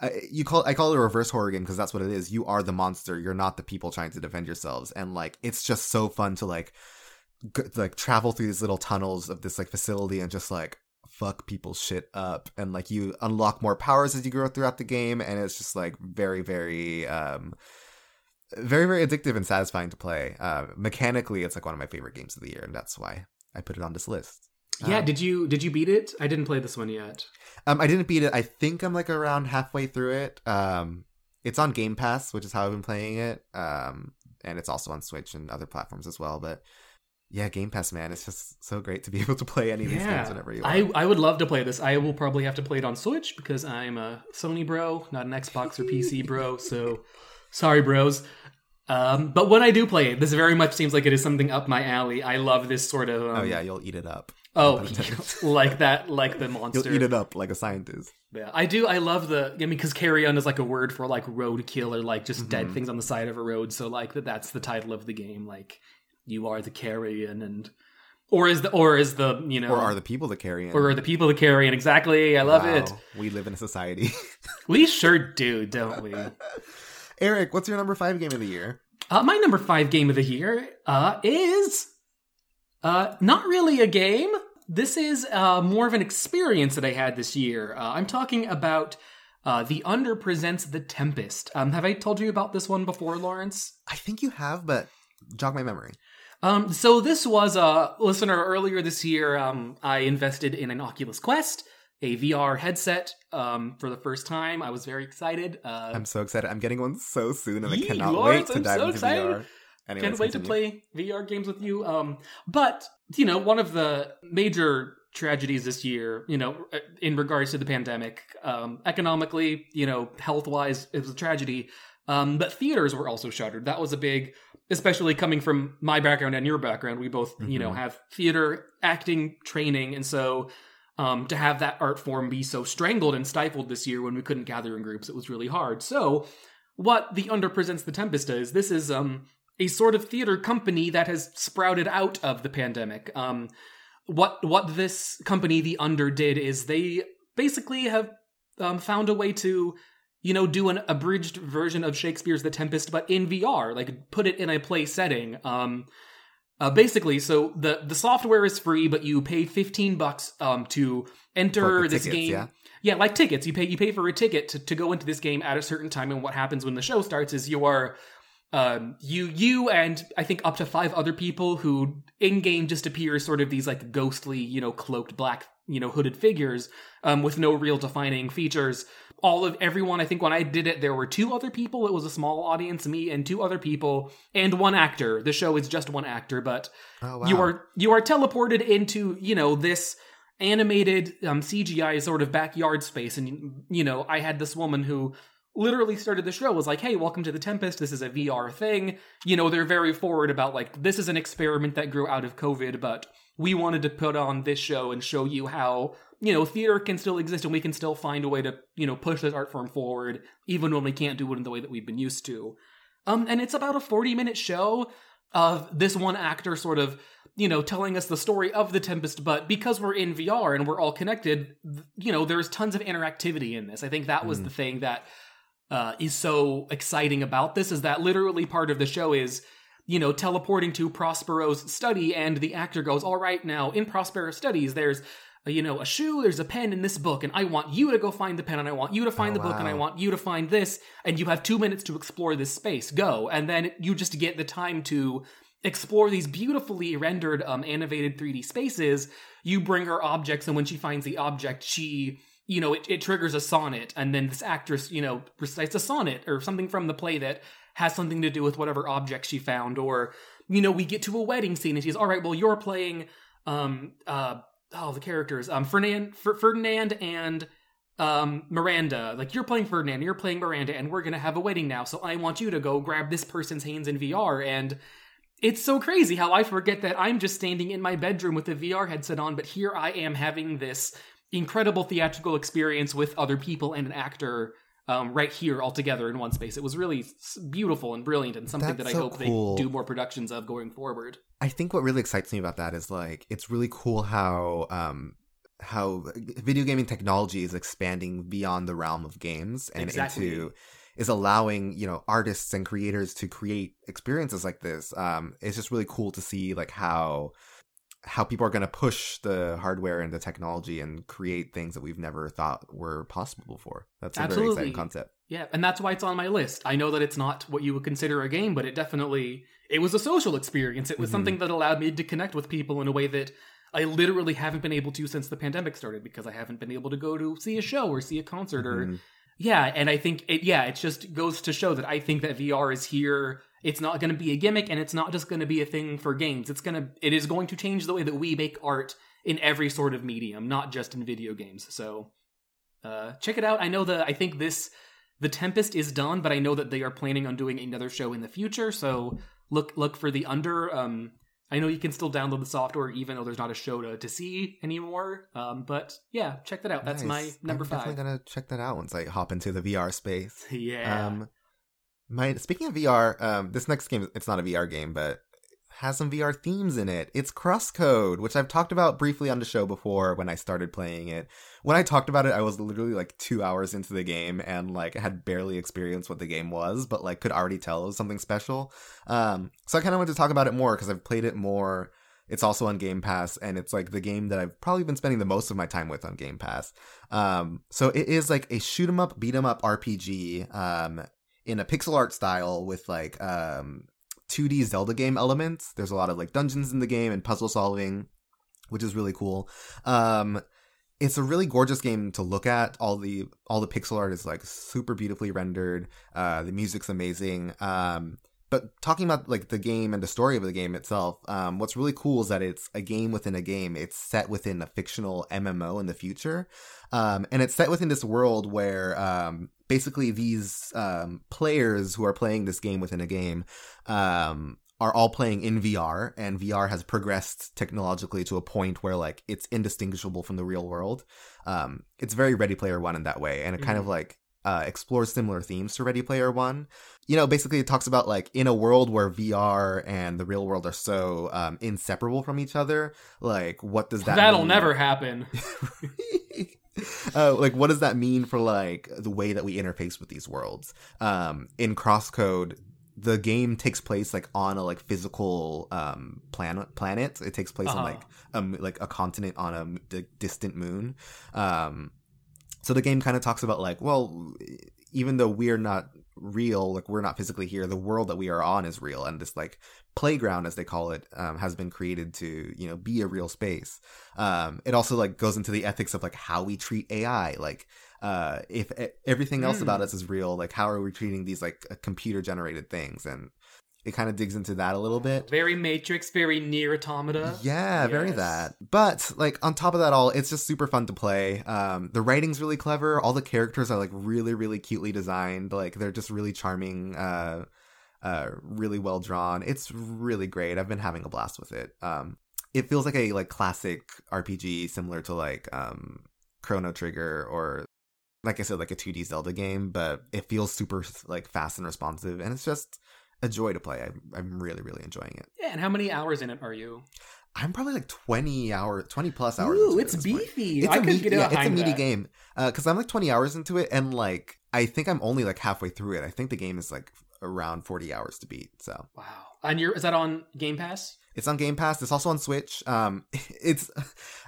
I, you call I call it a reverse horror game because that's what it is. You are the monster. You're not the people trying to defend yourselves, and like it's just so fun to like like travel through these little tunnels of this like facility and just like fuck people's shit up and like you unlock more powers as you grow throughout the game and it's just like very very um very very addictive and satisfying to play. Uh mechanically it's like one of my favorite games of the year and that's why i put it on this list. Yeah, Um, did you did you beat it? I didn't play this one yet. um i didn't beat it. I think i'm like around halfway through it. Um it's on game pass which is how i've been playing it. Um and it's also on switch and other platforms as well but yeah game pass man it's just so great to be able to play any of these games whenever you want I, I would love to play this. I will probably have to play it on Switch because I'm a Sony bro, not an Xbox or PC bro. So sorry, bros. Um, but when I do play it, this very much seems like it is something up my alley. I love this sort of. Um, oh yeah you'll eat it up Oh, like that, like the monster. You'll eat it up like a scientist. Yeah, I do. I love the. I mean, because carrion is like a word for like roadkill or like just dead Mhm. things on the side of a road. So like that. That's the title of the game. Like you are the carrion, and or is the or is the you know Or are the people that carry in? or are the people the carrion? Exactly. I love Wow, it. We live in a society. We sure do, don't we? Eric, what's your number five game of the year? Uh, my number five game of the year uh, is uh, not really a game. This is uh, more of an experience that I had this year. Uh, I'm talking about uh, The Under Presents The Tempest. Um, have I told you about this one before, Lawrence? I think you have, but jog my memory. Um, so this was a listener earlier this year. Um, I invested in an Oculus Quest, a VR headset. Um, for the first time, I was very excited. Uh, I'm so excited. I'm getting one so soon, and I cannot Lars, wait to I'm dive so into excited. VR. Anyways, Can't wait to play VR games with you. Um, but you know, one of the major tragedies this year, you know, in regards to the pandemic, um, economically, you know, health wise, it was a tragedy. Um, but theaters were also shuttered. That was a big, especially coming from my background and your background. We both, you know, Mhm. have theater acting training, and so. Um, to have that art form be so strangled and stifled this year when we couldn't gather in groups, it was really hard. So, what the Under presents the Tempest is, this is um a sort of theater company that has sprouted out of the pandemic. Um, what what this company, the Under, did is they basically have um, found a way to, you know, do an abridged version of Shakespeare's The Tempest, but in VR, like put it in a play setting. Um, uh, basically, so the the software is free, but you pay fifteen bucks um, to enter Like this tickets, game. yeah? Yeah, like tickets. You pay you pay for a ticket to, to go into this game at a certain time, and what happens when the show starts is you are um you you and I think up to five other people who in game just appear as sort of these like ghostly, you know, cloaked black, you know, hooded figures, um, with no real defining features. All of everyone, I think when I did it, there were two other people. It was a small audience, me and two other people, and one actor. The show is just one actor, but Oh, wow. you are you are teleported into you know this animated um, CGI sort of backyard space, and you know I had this woman who literally started the show was like, "Hey, welcome to the Tempest. This is a VR thing." You know they're very forward about like this is an experiment that grew out of COVID, but we wanted to put on this show and show you how you know theater can still exist and we can still find a way to you know push this art form forward even when we can't do it in the way that we've been used to. Um, and it's about a forty minute show of this one actor sort of you know telling us the story of the tempest but because we're in vr and we're all connected you know there's tons of interactivity in this i think that was Mm. the thing that uh, is so exciting about this is that literally part of the show is you know teleporting to prospero's study and the actor goes all right now in prospero's studies there's you know a shoe there's a pen in this book and i want you to go find the pen and i want you to find Oh, the book and i want you to find this and you have two minutes to explore this space. Go. And then you just get the time to explore these beautifully rendered um, animated 3d spaces. You bring her objects and when she finds the object she you know it, it triggers a sonnet and then this actress you know recites a sonnet or something from the play that has something to do with whatever object she found. Or you know we get to a wedding scene and she's all right well you're playing um uh oh the characters. Um ferdinand Fer- ferdinand and um miranda. Like you're playing ferdinand you're playing miranda and we're gonna have a wedding now so i want you to go grab this person's hands in vr and it's so crazy how I forget that I'm just standing in my bedroom with a VR headset on, but here I am having this incredible theatrical experience with other people and an actor um, right here all together in one space. It was really beautiful and brilliant and something That's that I so hope cool. they do more productions of going forward. I think what really excites me about that is like it's really cool how um how video gaming technology is expanding beyond the realm of games and Exactly. into is allowing you know artists and creators to create experiences like this um it's just really cool to see like how how people are going to push the hardware and the technology and create things that we've never thought were possible before that's a very exciting concept Yeah, and that's why it's on my list. I know that it's not what you would consider a game, but it definitely it was a social experience. It was Mhm. something that allowed me to connect with people in a way that I literally haven't been able to since the pandemic started because I haven't been able to go to see a show or see a concert or Mhm. yeah, and I think it yeah, it just goes to show that I think that VR is here. It's not going to be a gimmick and it's not just going to be a thing for games. It's going to it is going to change the way that we make art in every sort of medium, not just in video games. So uh check it out. I know that I think this the Tempest is done, but I know that they are planning on doing another show in the future, so look look for the under um I know you can still download the software even though there's not a show to, to see anymore. Um, but yeah, check that out. That's my Nice. number I'm five. definitely gonna check that out once i hop into the vr space yeah. Um, my speaking of VR, um, this next game it's not a VR game, but has some VR themes in it. It's Crosscode, which I've talked about briefly on the show before when I started playing it. When I talked about it, I was literally like two hours into the game and like had barely experienced what the game was, but like could already tell it was something special. Um, so I kind of wanted to talk about it more because I've played it more. It's also on Game Pass, and it's like the game that I've probably been spending the most of my time with on Game Pass. Um, so it is like a shoot 'em up, beat 'em up RPG. Um, in a pixel art style with like um 2D Zelda game elements. There's a lot of like dungeons in the game and puzzle solving, which is really cool. Um, it's a really gorgeous game to look at. All the all the pixel art is like super beautifully rendered. Uh, the music's amazing. Um, but talking about like the game and the story of the game itself, um, what's really cool is that it's a game within a game. It's set within a fictional MMO in the future, um, and it's set within this world where um, basically these um, players who are playing this game within a game um, are all playing in VR, and VR has progressed technologically to a point where like it's indistinguishable from the real world. Um, it's very Ready Player One in that way, and it kind of like uh, explores similar themes to Ready Player One. You know, basically it talks about like in a world where VR and the real world are so um, inseparable from each other. Like, what does that? That'll mean? never happen. uh, like what does that mean for like the way that we interface with these worlds um in crosscode the game takes place like on a like physical um planet planet it takes place on Uh-huh. like um like a continent on a d- distant moon um so the game kind of talks about like well even though we're not real like we're not physically here the world that we are on is real and this like playground as they call it um, has been created to you know be a real space um, it also like goes into the ethics of like how we treat ai like uh, if everything else Mm. about us is real like how are we treating these like computer generated things and it kind of digs into that a little bit Very Matrix, very Nier Automata. yeah, very that. But like on top of that all, it's just super fun to play. Um the writing's really clever. All the characters are like really really cutely designed. Like they're just really charming uh uh really well drawn. It's really great. I've been having a blast with it. Um it feels like a like classic RPG similar to like um Chrono Trigger or like I said like a 2D Zelda game, but it feels super like fast and responsive and it's just a joy to play. I'm, I'm really really enjoying it. Yeah, and how many hours in it are you? I'm probably like 20 hour, 20 plus hours. Ooh, into it's at this point. beefy. It's I a could meaty, get yeah, it's a meaty that. game. Uh, cause I'm like 20 hours into it and like, I think I'm only like halfway through it. I think the game is like around 40 hours to beat. So Wow. And you're is that on Game Pass? it's on Game Pass. It's also on Switch. Um, it's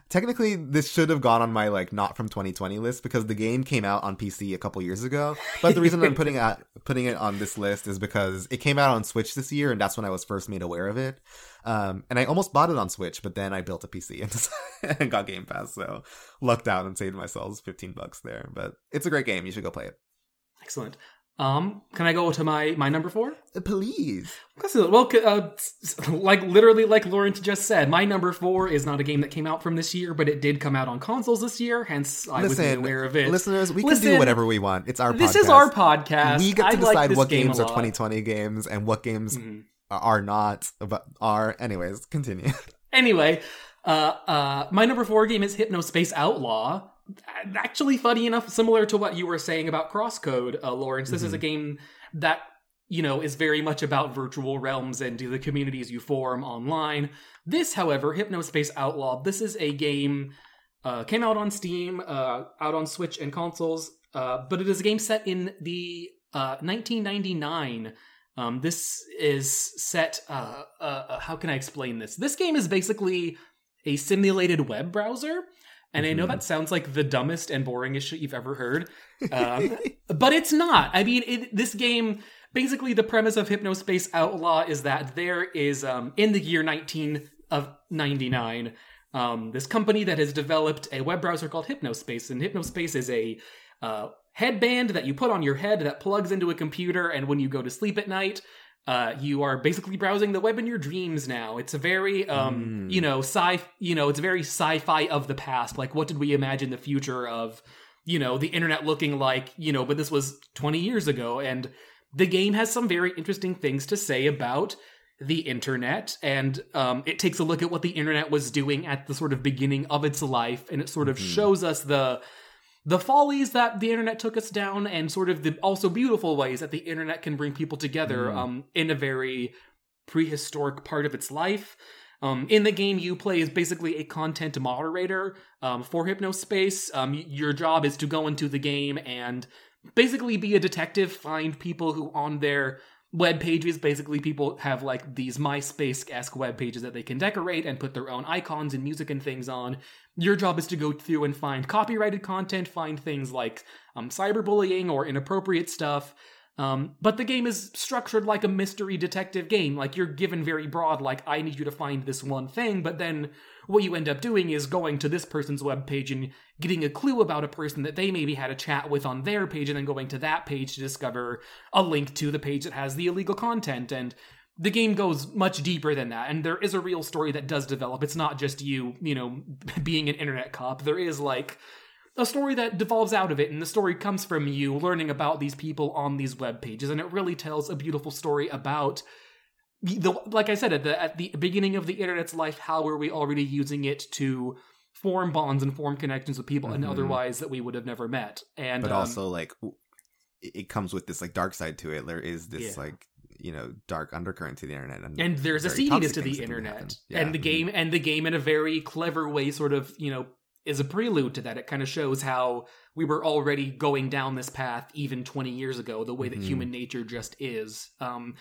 technically this should have gone on my like not from 2020 list because the game came out on PC a couple years ago. But the reason I'm putting it putting it on this list is because it came out on Switch this year, and that's when I was first made aware of it. Um, and I almost bought it on Switch, but then I built a PC and, and got Game Pass, so lucked out and saved myself 15 bucks there. But it's a great game. You should go play it. Excellent. Um, can I go to my my number four? Uh, Please. Well, uh, like literally, like Lawrence just said, my number four is not a game that came out from this year, but it did come out on consoles this year. Hence, I was aware of it. listeners, we can do whatever we want. It's our this podcast. is our podcast. We get to like decide this what game games are 2020 games and what games Mhm. are not, but are. Anyways, continue. Anyway, uh, uh, my number four game is Hypnospace Outlaw. Actually, funny enough, similar to what you were saying about Crosscode, uh, Lawrence. This is a game that you know is very much about virtual realms and the communities you form online. This, however, Hypnospace Outlaw. This is a game uh, came out on Steam, uh, out on Switch and consoles, uh, but it is a game set in the uh, 1999. Um, this is set. Uh, uh, uh, how can I explain this? This game is basically a simulated web browser. And I know Mhm. that sounds like the dumbest and boringest shit you've ever heard, um, but it's not. I mean, it, this game basically the premise of Hypnospace Outlaw is that there is um, in the year 19 of 99 um, this company that has developed a web browser called Hypnospace, and Hypnospace is a uh, headband that you put on your head that plugs into a computer, and when you go to sleep at night, uh, you are basically browsing the web in your dreams now. It's a very, um, Mm. you know, sci, you know, it's very sci-fi of the past. Like, what did we imagine the future of, you know, the internet looking like? You know, but this was 20 years ago, and the game has some very interesting things to say about the internet and um, it takes a look at what the internet was doing at the sort of beginning of its life and it sort of Mhm. shows us the the follies that the internet took us down and sort of the also beautiful ways that the internet can bring people together Mm. um, in a very prehistoric part of its life. Um, in the game you play is basically a content moderator um, for hypnospace. Um, your job is to go into the game and basically be a detective find people who on their web pages basically people have like these myspace-esque web pages that they can decorate and put their own icons and music and things on your job is to go through and find copyrighted content find things like um, cyberbullying or inappropriate stuff Um, but the game is structured like a mystery detective game. Like you're given very broad, like I need you to find this one thing, but then what you end up doing is going to this person's webpage and getting a clue about a person that they maybe had a chat with on their page, and then going to that page to discover a link to the page that has the illegal content. And the game goes much deeper than that, and there is a real story that does develop. It's not just you, you know, being an internet cop. There is like a story that devolves out of it, and the story comes from you learning about these people on these web pages, and it really tells a beautiful story about the like I said at the at the beginning of the internet's life, how were we already using it to form bonds and form connections with people, and Mhm. otherwise that we would have never met. And but um, also like it it comes with this like dark side to it. There is this Yeah. like you know dark undercurrent to the internet, and, and there's a seediness to the internet. Yeah. and the Mhm. game and the game in a very clever way sort of you know is a prelude to that it kind of shows how we were already going down this path even 20 years ago the way that Mhm. human nature just is um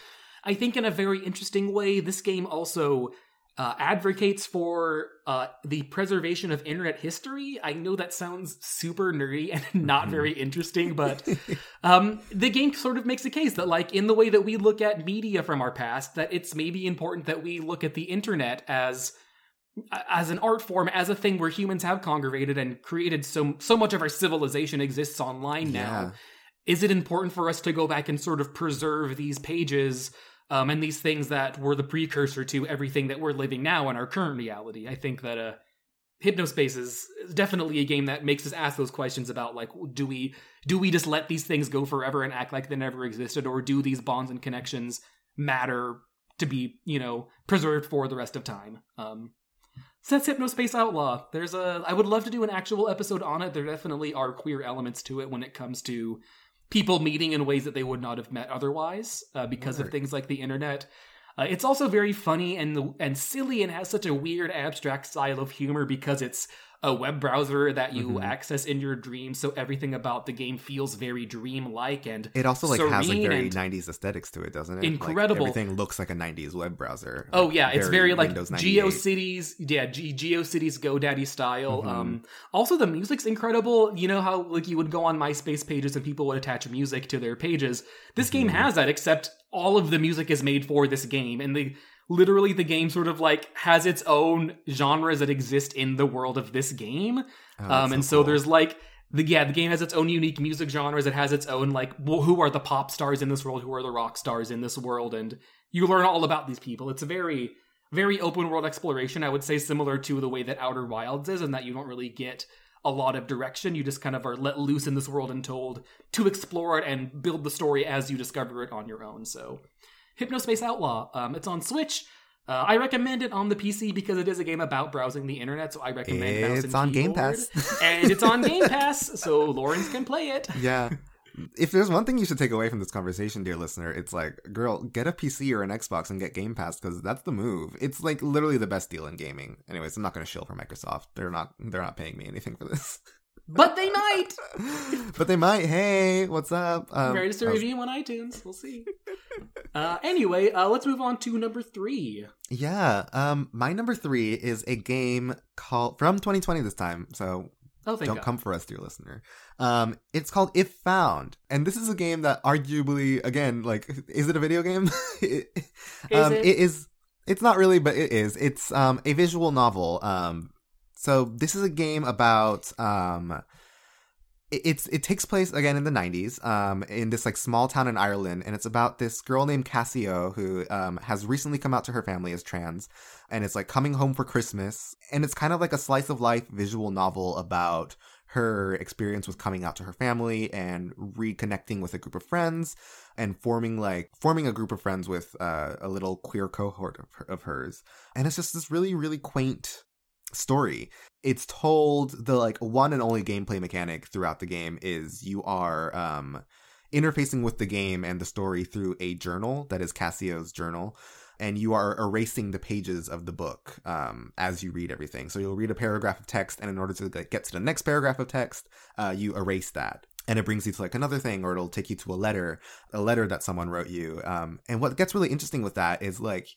i think in a very interesting way this game also uh, advocates for uh, the preservation of internet history. I know that sounds super nerdy and not Mhm. very interesting, but um, the game sort of makes a case that, like, in the way that we look at media from our past, that it's maybe important that we look at the internet as as an art form, as a thing where humans have congregated and created so so much of our civilization exists online now. Yeah. Is it important for us to go back and sort of preserve these pages um, and these things that were the precursor to everything that we're living now in our current reality? I think that uh, Hypnospace is definitely a game that makes us ask those questions about like, do we do we just let these things go forever and act like they never existed, or do these bonds and connections matter to be you know preserved for the rest of time? Um, so that's Hypnospace Outlaw. There's a I would love to do an actual episode on it. There definitely are queer elements to it when it comes to people meeting in ways that they would not have met otherwise uh, because of things like the internet. Uh, it's also very funny and and silly and has such a weird abstract style of humor because it's a web browser that you Mhm. access in your dreams. So everything about the game feels very dreamlike and It also like has like very 90s aesthetics to it, doesn't it? Like, incredible. everything looks like a 90s web browser. Oh like, yeah, it's very like Windows 98. GeoCities, yeah, G- GeoCities GoDaddy style. Mhm. Um, also the music's incredible. You know how like you would go on MySpace pages and people would attach music to their pages. This game Mhm. has that, except all of the music is made for this game, and the literally the game sort of like has its own genres that exist in the world of this game. Oh, um, and so cool. there's like the yeah, the game has its own unique music genres. It has its own like wh- who are the pop stars in this world, who are the rock stars in this world, and you learn all about these people. It's a very very open world exploration. I would say similar to the way that Outer Wilds is, and that you don't really get a lot of direction. You just kind of are let loose in this world and told to explore it and build the story as you discover it on your own. So, Hypnospace Outlaw. Um, it's on Switch. Uh, I recommend it on the PC because it is a game about browsing the internet. So I recommend mouse it's and on Game. Pass. and it's on Game Pass, so Lawrence can play it. yeah. If there's one thing you should take away from this conversation, dear listener, it's like, girl, get a PC or an Xbox and get Game Pass because that's the move. It's like literally the best deal in gaming. Anyways, I'm not going to shill for Microsoft. They're not. They're not paying me anything for this. But they might. but they might. Hey, what's up? Um, Rated to was- review on iTunes. We'll see. Uh, anyway, uh, let's move on to number three. Yeah. Um, my number three is a game called from 2020 this time. So Oh, don't God. come for us, dear listener. Um, it's called If Found, and this is a game that arguably, again, like, is it a video game? it, Is um, it? it is. It's not really, but it is. It's um a visual novel. So this is a game about um. it- It's it takes place again in the 90s um in this like small town in Ireland and it's about this girl named Kasio who um has recently come out to her family as trans and it's like coming home for Christmas and it's kind of like a slice of life visual novel about her experience with coming out to her family and reconnecting with a group of friends and forming like forming a group of friends with uh, a little queer cohort of, of hers and it's just this really really quaint story it's told the like one and only gameplay mechanic throughout the game is you are um interfacing with the game and the story through a journal that is Kasio's journal and you are erasing the pages of the book um, as you read everything. So you'll read a paragraph of text, and in order to get to the next paragraph of text, uh, you erase that, and it brings you to like another thing, or it'll take you to a letter, a letter that someone wrote you. Um, and what gets really interesting with that is like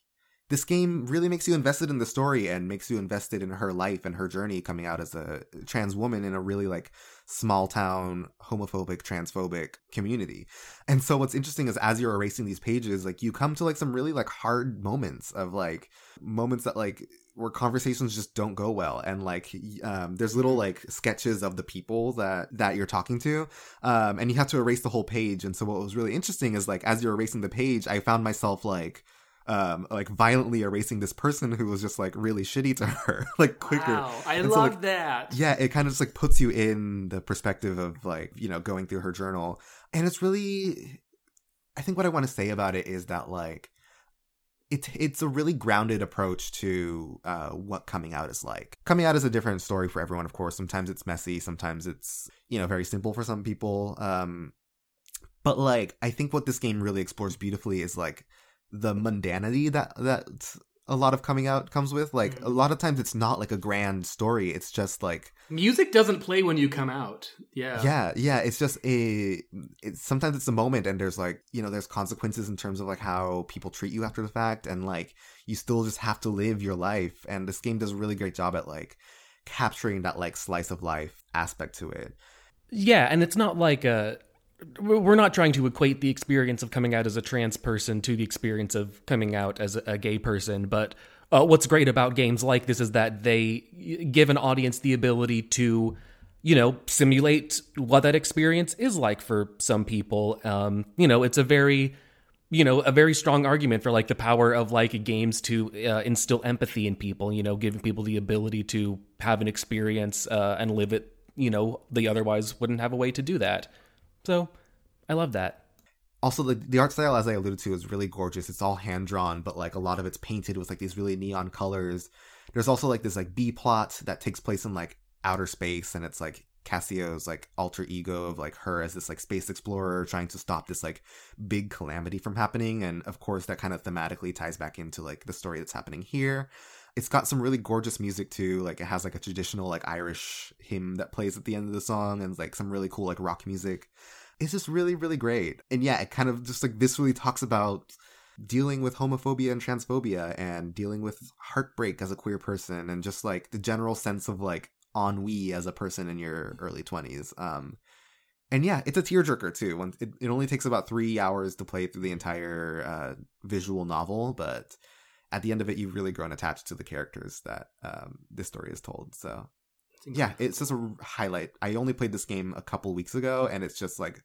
this game really makes you invested in the story and makes you invested in her life and her journey coming out as a trans woman in a really like small town homophobic transphobic community. And so what's interesting is as you're erasing these pages like you come to like some really like hard moments of like moments that like where conversations just don't go well. And like um, there's little like sketches of the people that that you're talking to um, and you have to erase the whole page. And so what was really interesting is like as you're erasing the page i found myself like um, like violently erasing this person who was just like really shitty to her, like quicker. Wow, I And love so, like, that. Yeah, it kind of just like puts you in the perspective of like, you know, going through her journal. And it's really I think what I want to say about it is that like it's it's a really grounded approach to uh, what coming out is like. Coming out is a different story for everyone, of course. Sometimes it's messy, sometimes it's you know very simple for some people. Um, but like I think what this game really explores beautifully is like the mundanity that that a lot of coming out comes with. Like a mm-hmm. lot of times it's not like a grand story. It's just like Music doesn't play when you come out. Yeah. yeah, yeah. It's just eh, a. It's sometimes it's a moment, and there's like you know there's consequences in terms of like how people treat you after the fact, and like you still just have to live your life. And this game does a really great job at like capturing that like slice of life aspect to it. Yeah, and it's not like a. We're not trying to equate the experience of coming out as a trans person to the experience of coming out as a gay person, but uh, what's great about games like this is that they give an audience the ability to, you know, simulate what that experience is like for some people. Um, you know, it's a very you know a very strong argument for like the power of like games to uh, instill empathy in people you know giving people the ability to have an experience uh, and live it you know they otherwise wouldn't have a way to do that so i love that. Also the, the art style as i alluded to is really gorgeous. It's all hand drawn but like a lot of it's painted with like these really neon colors. There's also like this like b plot that takes place in like outer space and it's like Kasio's like alter ego of like her as this like space explorer trying to stop this like big calamity from happening. And of course that kind of thematically ties back into like the story that's happening here. It's got some really gorgeous music too. Like it has like a traditional like irish hymn that plays at the end of the song and like some really cool like rock music it's just really really great. And yeah it kind of just like viscerally talks about dealing with homophobia and transphobia and dealing with heartbreak as a queer person and just like the general sense of like ennui as a person in your early 20s um and yeah it's a tearjerker too. It, it only takes about three hours to play through the entire uh visual novel but at the end of it you've really grown attached to the characters that um this story is told. So yeah it's just a highlight i only played this game a couple weeks ago and it's just like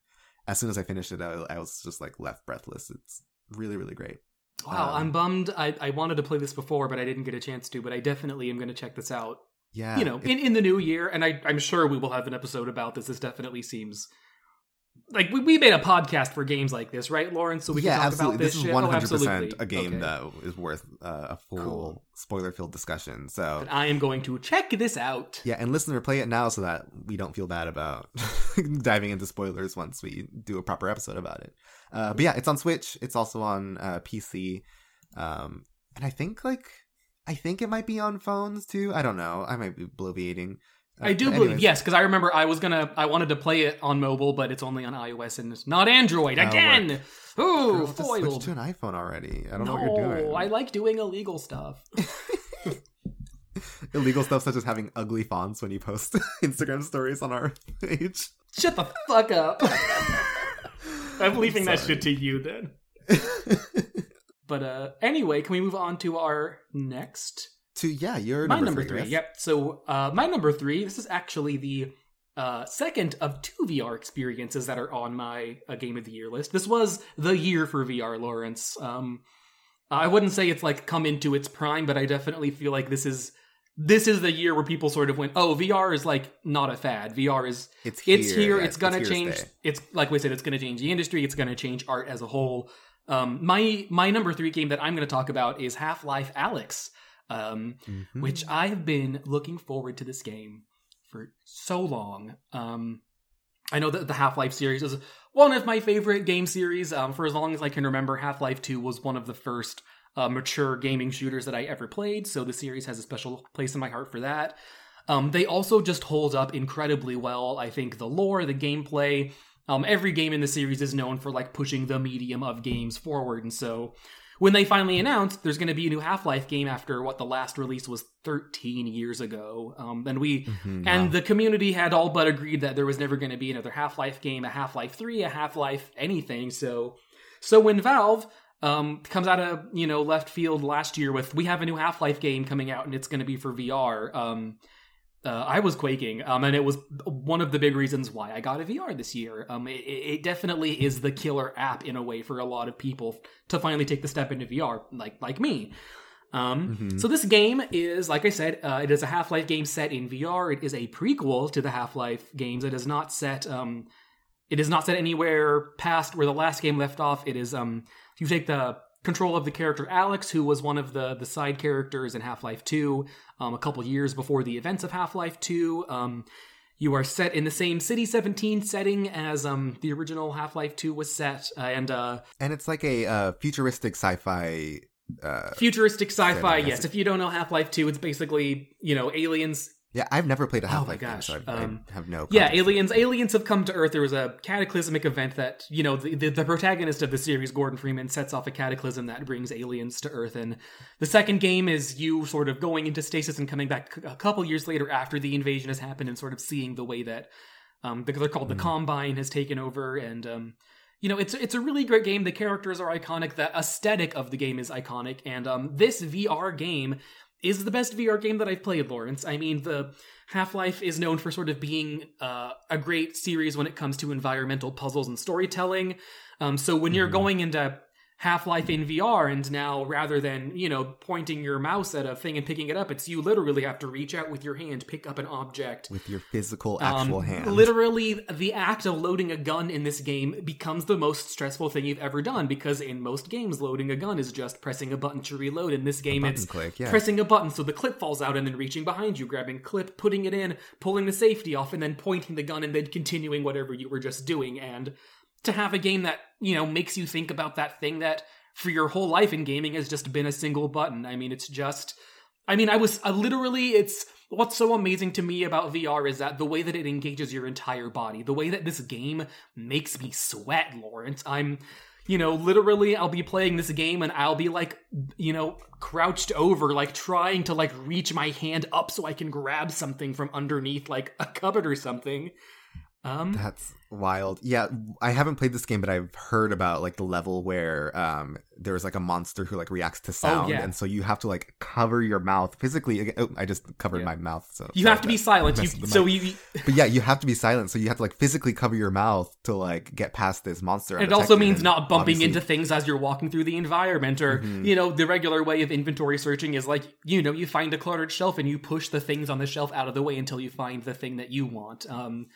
as soon as i finished it i, I was just like left breathless it's really really great Wow, Um, I'm bummed. I, I wanted to play this before, but I didn't get a chance to. But I definitely am going to check this out. yeah you know, it- in, in the new year, and I, I'm sure we will have an episode about this. This definitely seems like we, we made a podcast for games like this, right, Lawrence? So we yeah can talk absolutely about this. this is shit? 100% Oh, a game Okay. that is worth uh, a full Cool. spoiler filled discussion so But I am going to check this out. Yeah, and listen listener, play it now so that we don't feel bad about diving into spoilers once we do a proper episode about it. Uh, but yeah, it's on Switch. It's also on uh, PC, um, and I think like I think it might be on phones too. I don't know. I might be bloviating. Uh, I do but believe yes, because I remember I was gonna I wanted to play it on mobile, but it's only on iOS and it's not Android Oh, again. Girl, Ooh, just switch foiled. to an iPhone already. I don't know what you're doing. I like doing illegal stuff. Illegal stuff such as having ugly fonts when you post Instagram stories on our page. Shut the fuck up. I'm leaving that shit to you then. But uh anyway, can we move on to our next to yeah, you're my number, number three. three. Yep. So uh, my number three. This is actually the uh, second of two VR experiences that are on my uh, game of the year list. This was the year for VR, Lawrence. Um, I wouldn't say it's like come into its prime, but I definitely feel like this is this is the year where people sort of went, "Oh, VR is like not a fad. VR is It's here. it's here. yeah, it's gonna to change. stay. It's like we said, it's gonna change the industry. It's gonna change art as a whole. Um, my my number three game that I'm gonna talk about is Half Life Alyx, um, Mhm. which I have been looking forward to this game for so long. Um, I know that the Half Life series is one of my favorite game series. Um, for as long as I can remember, Half Life Two was one of the first uh, mature gaming shooters that I ever played, so the series has a special place in my heart for that. Um, they also just hold up incredibly well. I think the lore, the gameplay, um, every game in the series is known for like pushing the medium of games forward, and so when they finally announced there's going to be a new Half-Life game after what the last release was 13 years ago, um, and we Mhm, and wow. the community had all but agreed that there was never going to be another Half-Life game, a Half-Life 3, a Half-Life anything. So so when Valve um, comes out of you know left field last year with we have a new Half-Life game coming out and it's going to be for VR. Um, uh, I was quaking, um, and it was one of the big reasons why I got a VR this year. Um, it, it definitely is the killer app in a way for a lot of people to finally take the step into VR, like like me. Um, Mhm. So this game is, like I said, uh, it is a Half Life game set in VR. It is a prequel to the Half Life games. It is not set. Um, it is not set anywhere past where the last game left off. It is. Um, you take the control of the character Alyx, who was one of the the side characters in Half Life Two, um, a couple years before the events of Half Life Two. Um, you are set in the same City 17 setting as um, the original Half Life 2 was set, uh, and uh, and it's like a uh, futuristic sci-fi. Uh, futuristic sci-fi. Setting, Yes, if you don't know Half Life 2, it's basically you know aliens yeah, I've never played a Oh my Half-Life game, so I, um, I have no. Yeah, aliens. Aliens have come to Earth. There was a cataclysmic event that you know the, the the protagonist of the series, Gordon Freeman, sets off a cataclysm that brings aliens to Earth. And the second game is you sort of going into stasis and coming back a couple years later after the invasion has happened and sort of seeing the way that um they're called the Mhm. Combine has taken over and um. You know, it's it's a really great game. The characters are iconic. The aesthetic of the game is iconic, and um, this VR game is the best VR game that I've played, Lawrence. I mean, the Half Life is known for sort of being uh, a great series when it comes to environmental puzzles and storytelling. Um, so when you're Mhm. going into Half Life in VR, and now rather than you know pointing your mouse at a thing and picking it up, it's you literally have to reach out with your hand, pick up an object. with your physical actual Um, hand. Literally, the act of loading a gun in this game becomes the most stressful thing you've ever done because in most games, loading a gun is just pressing a button to reload. In this game, it's click, yeah. pressing a button so the clip falls out and then reaching behind you, grabbing clip, putting it in, pulling the safety off, and then pointing the gun and then continuing whatever you were just doing. And to have a game that, you know, makes you think about that thing that for your whole life in gaming has just been a single button. I mean, it's just. I mean, I was I literally, it's what's so amazing to me about VR is that the way that it engages your entire body, the way that this game makes me sweat, Lawrence. I'm, you know, literally, I'll be playing this game and I'll be like, you know, crouched over, like trying to like reach my hand up so I can grab something from underneath like a cupboard or something. Um, That's wild. Yeah, I haven't played this game, but I've heard about like the level where um there was like a monster who like reacts to sound, Oh, yeah. and so you have to like cover your mouth physically. Oh, I just covered Yeah. my mouth. So you have to be silent. You, messed with the so you, but yeah, you have to be silent. So you have to like physically cover your mouth to like get past this monster. It also means and not bumping obviously- into things as you're walking through the environment, or Mhm. you know, the regular way of inventory searching is like you know, you find a cluttered shelf and you push the things on the shelf out of the way until you find the thing that you want. Um,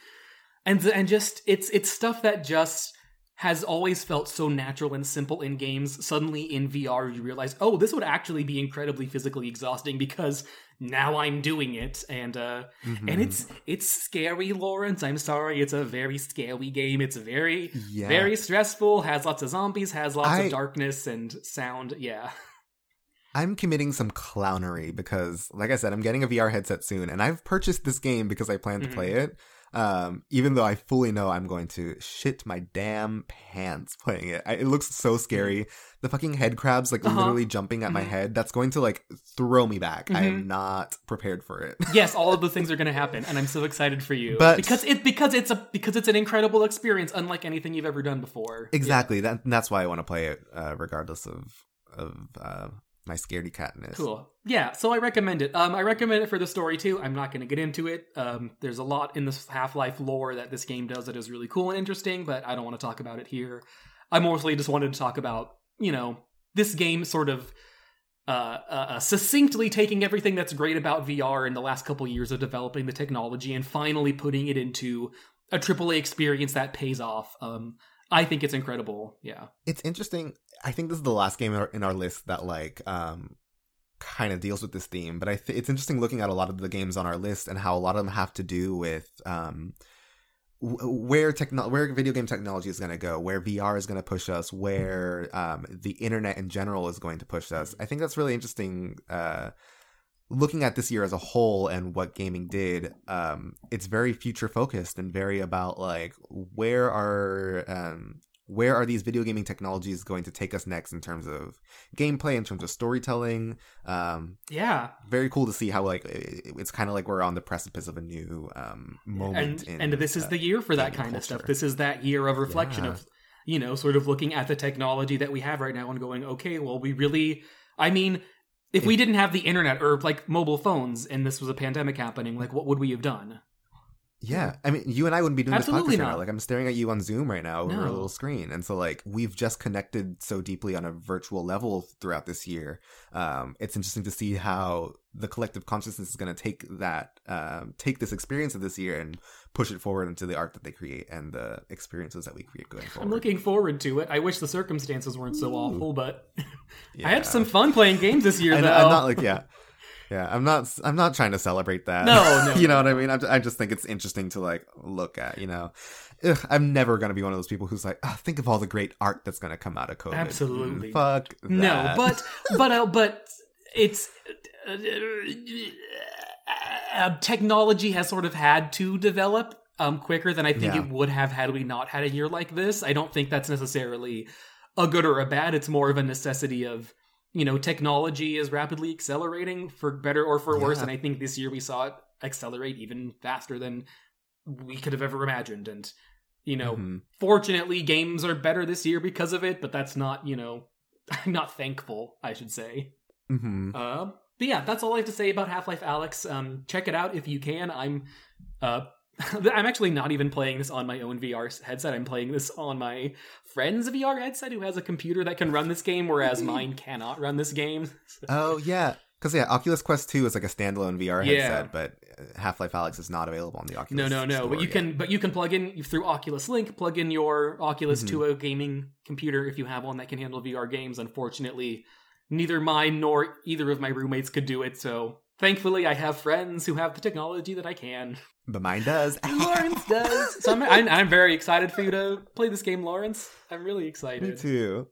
and and just it's it's stuff that just has always felt so natural and simple in games. Suddenly in VR, you realize, oh, this would actually be incredibly physically exhausting because now I'm doing it, and uh, Mhm. and it's it's scary, Lawrence. I'm sorry, it's a very scary game. It's very yeah. very stressful. Has lots of zombies. Has lots I- of darkness and sound. Yeah. I'm committing some clownery because, like I said, I'm getting a VR headset soon, and I've purchased this game because I plan to Mhm. play it. Um, even though I fully know I'm going to shit my damn pants playing it. I, it looks so scary. The fucking head crabs like Uh-huh. literally jumping at my Mhm. head. That's going to like throw me back. I Mhm. am not prepared for it. yes, all of those things are going to happen, and I'm so excited for you. But- because it because it's a because it's an incredible experience, unlike anything you've ever done before. exactly. That that's why I want to play it, uh, regardless of of uh, my scaredy catness. Cool. Yeah, so I recommend it. Um, I recommend it for the story too. I'm not going to get into it. Um, there's a lot in this Half-Life lore that this game does that is really cool and interesting, but I don't want to talk about it here. I mostly just wanted to talk about, you know, this game sort of uh, uh, uh, succinctly taking everything that's great about VR in the last couple years of developing the technology and finally putting it into a AAA experience that pays off. Um, I think it's incredible. Yeah. it's interesting. I think this is the last game in our, in our list that like um kind of deals with this theme. But I th- it's interesting looking at a lot of the games on our list and how a lot of them have to do with um where techno- where video game technology is going to go, where VR is going to push us, where um the internet in general is going to push us. I think that's really interesting. Uh, looking at this year as a whole and what gaming did um it's very future focused and very about like where are um where are these video gaming technologies going to take us next in terms of gameplay, in terms of storytelling. Um, Yeah. very cool to see how like it's kind of like we're on the precipice of a new um, moment. and in, and this is uh, the year for that kind of stuff. This is that year of reflection Yeah. of you know, sort of looking at the technology that we have right now and going, okay, well, we really, I mean, if we didn't have the internet or like mobile phones and this was a pandemic happening, like what would we have done? Yeah, I mean, you and I wouldn't be doing Absolutely this podcast right now. Like, I'm staring at you on Zoom right now over a little screen, and so like we've just connected so deeply on a virtual level throughout this year. Um, it's interesting to see how the collective consciousness is going to take that, um, take this experience of this year and push it forward into the art that they create and the experiences that we create going forward. I'm looking forward to it. I wish the circumstances weren't so awful, but I had some fun playing games this year, I though. I'm not like yeah. Yeah, I'm not. I'm not trying to celebrate that. No, no, you know what I mean. I'm, I just think it's interesting to like look at. You know, Ugh, I'm never gonna be one of those people who's like, oh, think of all the great art that's gonna come out of COVID. Absolutely. Mm, fuck. No, that. but but uh, but it's uh, uh, technology has sort of had to develop um quicker than I think Yeah. it would have had we not had a year like this. I don't think that's necessarily a good or a bad. It's more of a necessity of you know technology is rapidly accelerating for better or for worse, Yeah. and I think this year we saw it accelerate even faster than we could have ever imagined. And you know, Mhm. fortunately games are better this year because of it but that's not you know i'm not thankful i should say Mhm. uh, but yeah that's all i have to say about half-life alyx um, check it out if you can i'm uh, i'm actually not even playing this on my own vr headset i'm playing this on my friend's vr headset who has a computer that can run this game whereas mine cannot run this game Oh yeah, because yeah, Oculus Quest Two is like a standalone VR Yeah. headset, but Half Life Alyx is not available on the Oculus. no no no but you yet. can but you can plug in through oculus link plug in your oculus Mhm. to a gaming computer if you have one that can handle vr games unfortunately neither mine nor either of my roommates could do it so thankfully i have friends who have the technology that i can but mine does. lawrence does so I'm, I'm, I'm very excited for you to play this game lawrence i'm really excited. Me too.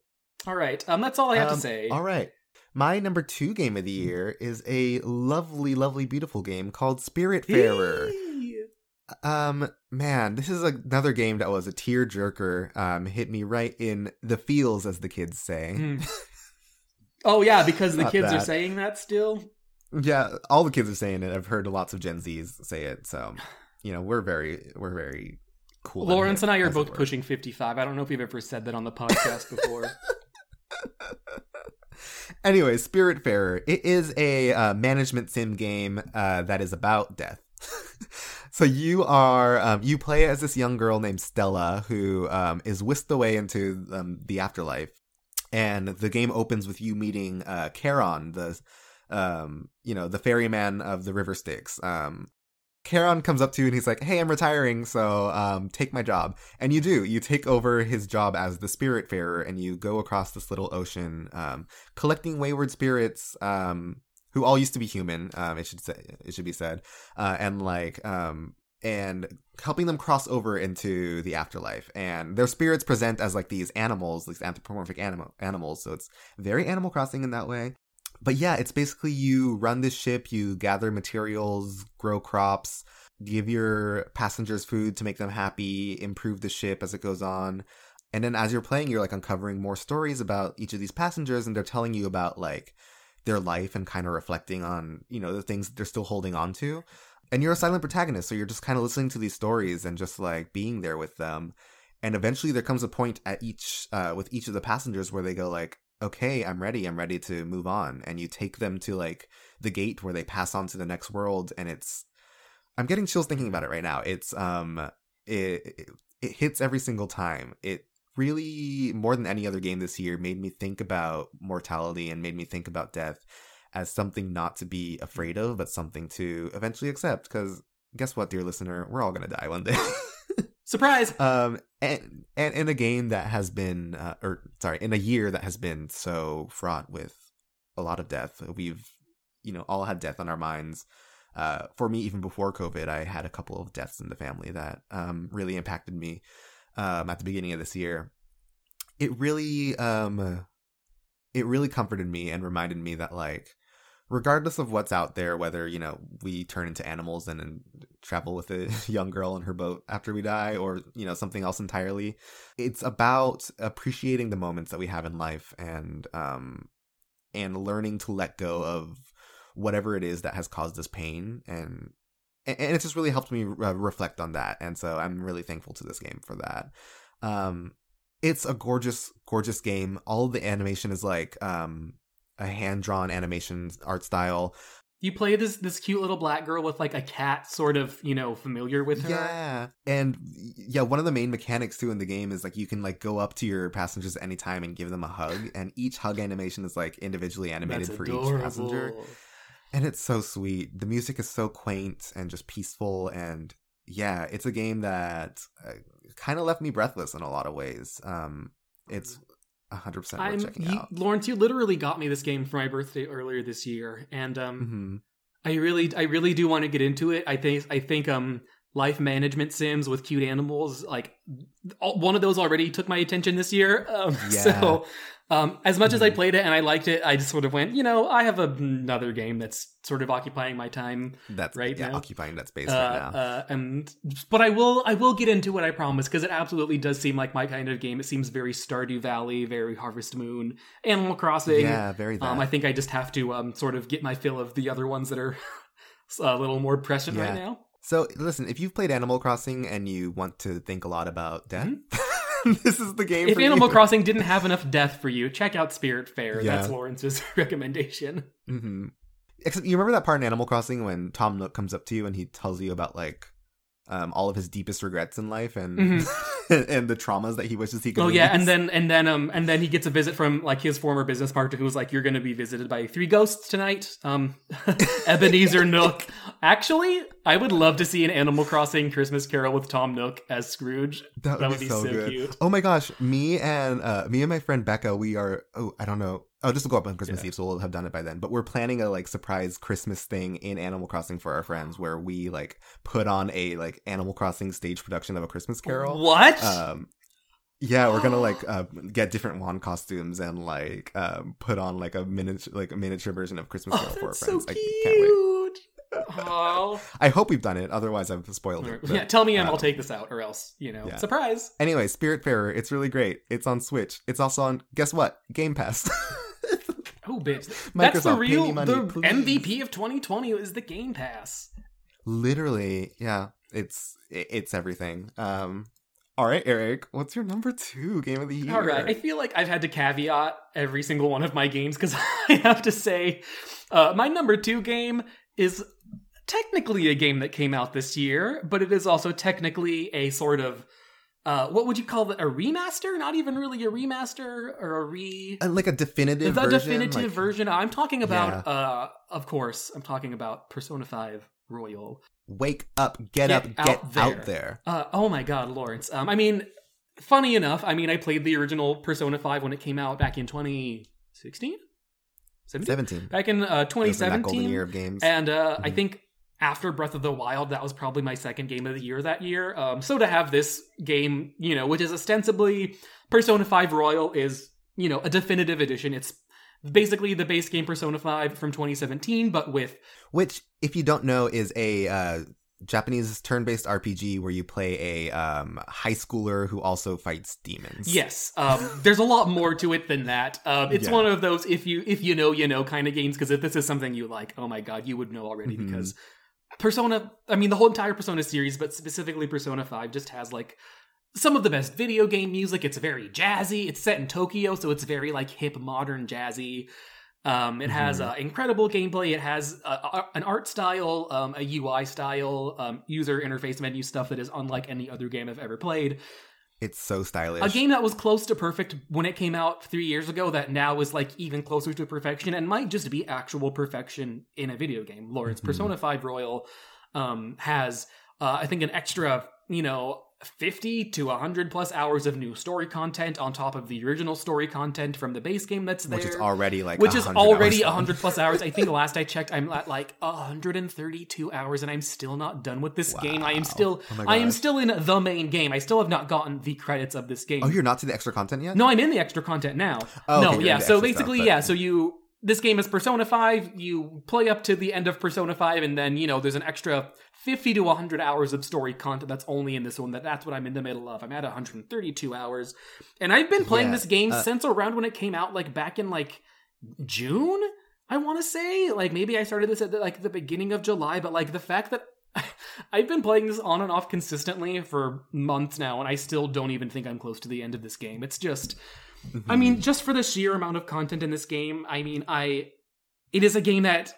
all right um that's all i have Um, to say All right. My number two game of the year is a lovely, lovely, beautiful game called Spiritfarer. Um, man, this is another game that was a tear jerker. Um, hit me right in the feels, as the kids say. Hmm. oh yeah because the Not kids are saying that still Yeah, all the kids are saying it. I've heard lots of Gen Zs say it. So, you know, we're very, we're very cool. Lawrence and I are both pushing 55. I don't know if we've ever said that on the podcast before. anyway, Spiritfarer. It is a uh, management sim game uh, that is about death. so you are um, you play as this young girl named Stella who um, is whisked away into um, the afterlife, and the game opens with you meeting uh, Charon, the um, you know the ferryman of the River Styx. Um, Charon comes up to you and he's like, "Hey, I'm retiring, so um, take my job." And you do. You take over his job as the Spiritfarer, and you go across this little ocean, um, collecting wayward spirits, um, who all used to be human. Um, it should say, it should be said, uh, and like, um, and helping them cross over into the afterlife. And their spirits present as like these animals, these anthropomorphic animal animals. So it's very Animal Crossing in that way but yeah, it's basically you run this ship, you gather materials, grow crops, give your passengers food to make them happy, improve the ship as it goes on. And then as you're playing, you're like uncovering more stories about each of these passengers and they're telling you about like their life and kind of reflecting on, you know, the things they're still holding on to. And you're a silent protagonist, so you're just kind of listening to these stories and just like being there with them. And eventually there comes a point at each uh with each of the passengers where they go like, okay, I'm ready. I'm ready to move on. And you take them to like the gate where they pass on to the next world. And it's, I'm getting chills thinking about it right now. It's, um, it, it, it hits every single time. It really, more than any other game this year, made me think about mortality and made me think about death as something not to be afraid of, but something to eventually accept. Because guess what, dear listener? We're all to die one day. Surprise! um and and in a game that has been uh, or sorry in a year that has been so fraught with a lot of death we've you know all had death on our minds uh for me even before covid i had a couple of deaths in the family that um really impacted me um at the beginning of this year it really um it really comforted me and reminded me that like regardless of what's out there, whether you know we turn into animals and, and travel with a young girl on her boat after we die, or you know something else entirely, it's about appreciating the moments that we have in life and um and learning to let go of whatever it is that has caused us pain. And and it just really helped me uh, reflect on that. And so i'm really thankful to this game for that. Um it's a gorgeous gorgeous game. All the animation is like um a hand drawn animation art style You play this this cute little black girl with like a cat, sort of you know familiar with her. yeah and yeah one of the main mechanics too in the game is like you can like go up to your passengers anytime and give them a hug and each hug animation is like individually animated That's for adorable. each passenger and it's so sweet. The music is so quaint and just peaceful, and yeah, it's a game that uh, kind of left me breathless in a lot of ways. Um, it's hundred percent worth I'm checking you, out. Lawrence. You literally got me this game for my birthday earlier this year, and um, hmm I really, I really do want to get into it. I think, I think, um, life management sims with cute animals, like all, one of those already took my attention this year. Um, Yeah. So, um, as much as I Mhm. played it and I liked it, I just sort of went, you know, I have another game that's sort of occupying my time That's Right yeah, now? occupying that space uh, right now. uh, and but I will I will get into it. I promise because it absolutely does seem like my kind of game. It seems very Stardew Valley, very Harvest Moon, Animal Crossing. yeah, very. Um, I think I just have to um sort of get my fill of the other ones that are a little more prescient right now. So listen, if you've played Animal Crossing and you want to think a lot about death, Mm-hmm. this is the game. If Animal you. Crossing didn't have enough death for you, check out Spiritfarer. Yeah. That's Lawrence's recommendation. hmm Except you remember that part in Animal Crossing when Tom Nook comes up to you and he tells you about like um, all of his deepest regrets in life and and the traumas that he wishes he could. Oh yeah, and then and then um and then he gets a visit from like his former business partner who's like, "You're going to be visited by three ghosts tonight." Um, Ebenezer Nook. Actually, I would love to see an Animal Crossing Christmas Carol with Tom Nook as Scrooge. that would, that be, would be so, so good. cute. Oh my gosh, me and uh, me and my friend Becca, we are. Oh, I don't know. Oh, this will go up on Christmas Yeah. Eve, so we'll have done it by then. But we're planning a like surprise Christmas thing in Animal Crossing for our friends, where we like put on a like Animal Crossing stage production of a Christmas Carol. What? um yeah we're gonna like uh, get different wand costumes and like um put on like a miniature like a miniature version of christmas oh, carol for our so friends cute. i can't wait Oh. i hope we've done it otherwise i've spoiled it but- yeah, tell me and I'll um, take this out, or else you know, yeah. surprise. anyway Spiritfarer it's really great it's on switch it's also on guess what game pass Oh, bitch, that's the Microsoft, pay me real money, the please. MVP of 2020 is the Game Pass. literally yeah it's it's everything um all right eric what's your number two game of the year All right. I feel like I've had to caveat every single one of my games because I have to say, uh, my number two game is technically a game that came out this year, but it is also technically a sort of. Uh, what would you call it? A remaster? Not even really a remaster or a re. Uh, like a definitive The version, definitive like- version. I'm talking about, Yeah. uh, of course, I'm talking about Persona 5 Royal. wake up get, Get up out get there. out there Uh, oh my god, Lawrence. Um, I mean, funny enough, I mean, I played the original Persona 5 when it came out back in 2016? 17? 17 Back in uh, It was in that golden year of games. And uh, I Mhm. think after Breath of the Wild, that was probably my second game of the year that year. Um, so to have this game, you know, which is ostensibly Persona 5 Royal, is, you know, a definitive edition. It's basically the base game Persona 5 from 2017, but with Which, if you don't know, is a uh, Japanese turn-based RPG where you play a um, high schooler who also fights demons. Yes, um, there's a lot more to it than that. Um, it's Yeah. one of those if you if you know you know kind of games because if this is something you like, oh my god, you would know already Mhm. because Persona. I mean, the whole entire Persona series, but specifically Persona Five, just has like some of the best video game music. It's very jazzy. It's set in Tokyo, so it's very like hip, modern, jazzy. Um, it has Mhm. uh, incredible gameplay. It has uh, an art style, um, a UI style, um, user interface menu stuff that is unlike any other game I've ever played. It's so stylish. A game that was close to perfect when it came out three years ago, that now is like even closer to perfection and might just be actual perfection in a video game. Lawrence, Mhm. Persona 5 Royal um, has, uh, I think, an extra, you know, 50 to 100 plus hours of new story content on top of the original story content from the base game that's there. which is already like which is already hours 100 plus hours. I think last I checked, I'm at like 132 hours, and I'm still not done with this game. I am still, Oh I am still in the main game. I still have not gotten the credits of this oh, game. Oh, you're not to the extra content yet? No, I'm in the extra content now. Oh, no, yeah. So basically, stuff, but- yeah. So you this game is Persona 5. You play up to the end of Persona 5, and then, you know, there's an extra 50 to 100 hours of story content that's only in this one. That That's what I'm in the middle of. I'm at 132 hours. And I've been playing Yeah, this game uh, since around when it came out, like back in like June, I want to say. Like maybe I started this at the, like the beginning of July, but like the fact that I've been playing this on and off consistently for months now, and I still don't even think I'm close to the end of this game. It's just, I mean, just for the sheer amount of content in this game, I mean, I, it is a game that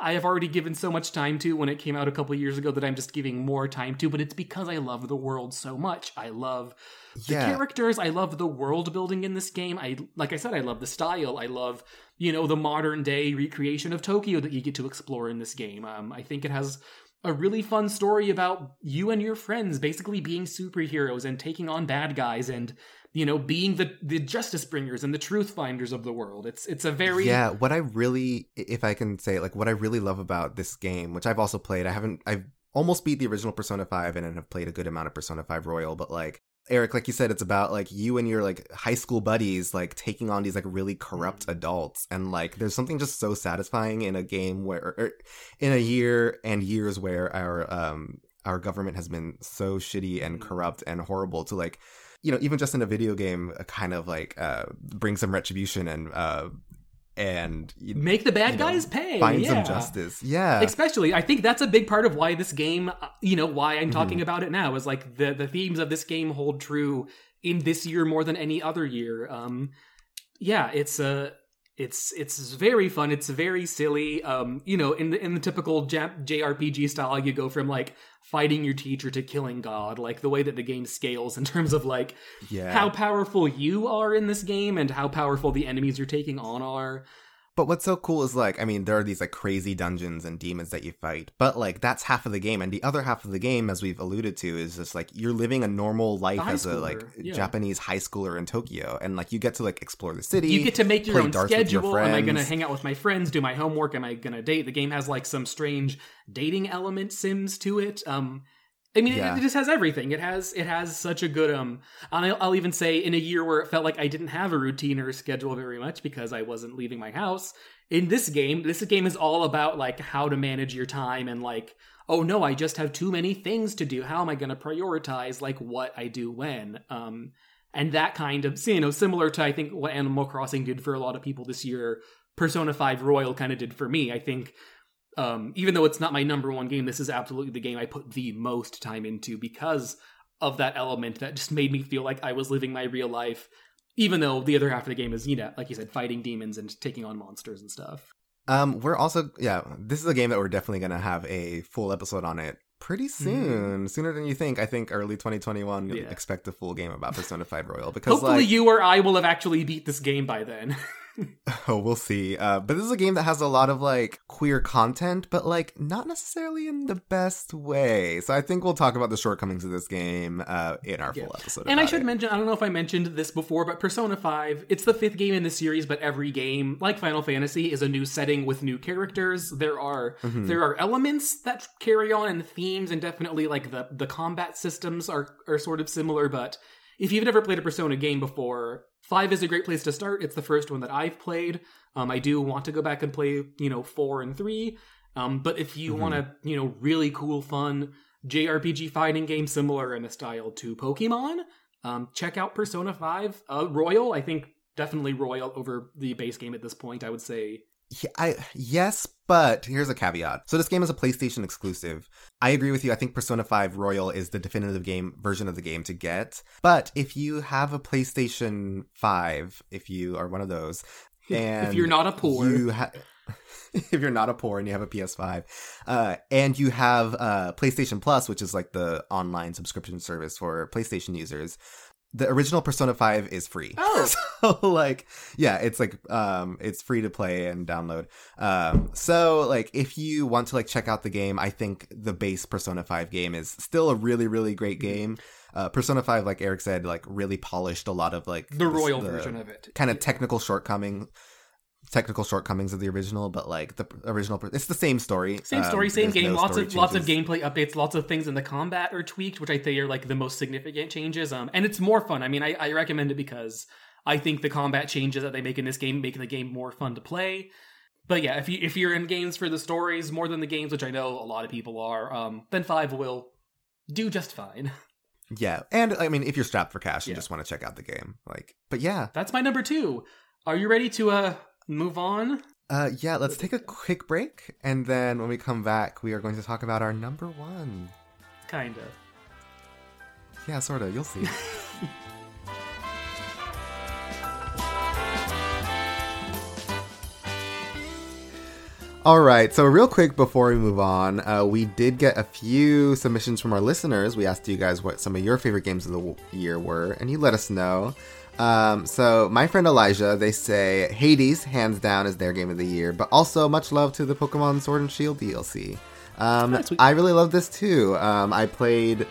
I have already given so much time to when it came out a couple years ago that I'm just giving more time to, but it's because I love the world so much. I love the Yeah. characters, I love the world building in this game. I like I said, I love the style. I love, you know, the modern day recreation of Tokyo that you get to explore in this game. Um, I think it has a really fun story about you and your friends basically being superheroes and taking on bad guys and you know being the the justice bringers and the truth finders of the world. It's it's a very yeah what i really if i can say like what i really love about this game which i've also played i haven't i've almost beat the original persona 5 and have played a good amount of persona 5 royal but like eric like you said it's about like you and your like high school buddies like taking on these like really corrupt adults. And like there's something just so satisfying in a game where or in a year and years where our um our government has been so shitty and corrupt and horrible to like you know even just in a video game uh, kind of like uh bring some retribution and uh and you make the bad you know, guys pay find yeah. some justice yeah especially i think that's a big part of why this game uh, you know why Mm-hmm. i'm talking about it now is like the the themes of this game hold true in this year more than any other year um yeah it's a it's it's very fun it's very silly um you know in the in the typical jrpg style you go from like fighting your teacher to killing god like the way that the game scales in terms of like yeah. how powerful you are in this game and how powerful the enemies you're taking on are But what's so cool is like, I mean, there are these like crazy dungeons and demons that you fight, but like that's half of the game, and the other half of the game, as we've alluded to, is just like you're living a normal life as a like yeah. Japanese high schooler in Tokyo, and like you get to like explore the city. you get to make your own with your schedule. Am I going to hang out with my friends? Do my homework? Am I going to date? The game has like some strange dating element sims to it. Um, I mean, Yeah. it, it just has everything. It has it has such a good um. I'll, I'll even say in a year where it felt like I didn't have a routine or a schedule very much because I wasn't leaving my house. In this game, this game is all about like how to manage your time and like oh no, I just have too many things to do. How am I going to prioritize like what I do when? Um, and that kind of you know similar to I think what Animal Crossing did for a lot of people this year. Persona 5 Royal kind of did for me. I think um, even though it's not my number one game, this is absolutely the game I put the most time into because of that element that just made me feel like I was living my real life. Even though the other half of the game is, you know, like you said, fighting demons and taking on monsters and stuff. Um, we're also yeah, this is a game that we're definitely gonna have a full episode on it pretty soon, sooner than you think. I think early 2021. Mm-hmm. Yeah. Expect a full game about Persona 5 Royal because Hopefully, like, you or I will have actually beat this game by then. Oh, we'll see. Uh, but this is a game that has a lot of like queer content, but like not necessarily in the best way. So I think we'll talk about the shortcomings of this game uh, in our Yeah. full episode. And I should it. mention, I don't know if I mentioned this before, but Persona 5, it's the fifth game in the series, but every game, like Final Fantasy, is a new setting with new characters. There are Mhm. there are elements that carry on and themes, and definitely like the the combat systems are are sort of similar. But if you've never played a Persona game before, five is a great place to start. It's the first one that I've played. Um, I do want to go back and play, you know, four and three. Um, but if you Mhm. want to, you know, really cool, fun JRPG fighting game similar in a style to Pokemon, um, check out Persona 5 uh, Royal. I think definitely Royal over the base game at this point. I would say I yes, but here's a caveat. So this game is a PlayStation exclusive. I agree with you. I think Persona 5 Royal is the definitive game version of the game to get. But if you have a PlayStation 5, if you are one of those, and if you're not a poor, you ha- if you're not a poor and you have a PS5, uh, and you have uh, PlayStation Plus, which is like the online subscription service for PlayStation users, the original Persona 5 is free. Oh. so like, yeah, it's like um, it's free to play and download. Um, so like, if you want to like check out the game, I think the base Persona 5 game is still a really really great Mm-hmm. game. Uh, Persona 5, like Eric said, like really polished a lot of like the Royal version of it. kind of technical shortcoming technical shortcomings of the original but like the original it's the same story Same Um, story, same game. no lots of lots of gameplay updates. Lots of things in the combat are tweaked, which I think are like the most significant changes. Um, and it's more fun. I mean, I, I recommend it because I think the combat changes that they make in this game make the game more fun to play. but yeah, if you if you're in games for the stories more than the games, which I know a lot of people are, um, then five will do just fine. Yeah, and I mean, if you're strapped for cash and Yeah. just want to check out the game, like, but yeah, That's my number two. Are you ready to uh move on? uh, yeah. Let's take a quick break, and then when we come back, we are going to talk about our number one. Kinda. Yeah, sort of. You'll see. All right, so real quick before we move on, uh, we did get a few submissions from our listeners. We asked you guys what some of your favorite games of the year were, and you let us know. Um, so, my friend Elijah, they say Hades, hands down, is their game of the year, but also much love to the Pokemon Sword and Shield DLC. Um, sweet. I really love this too. Um, I played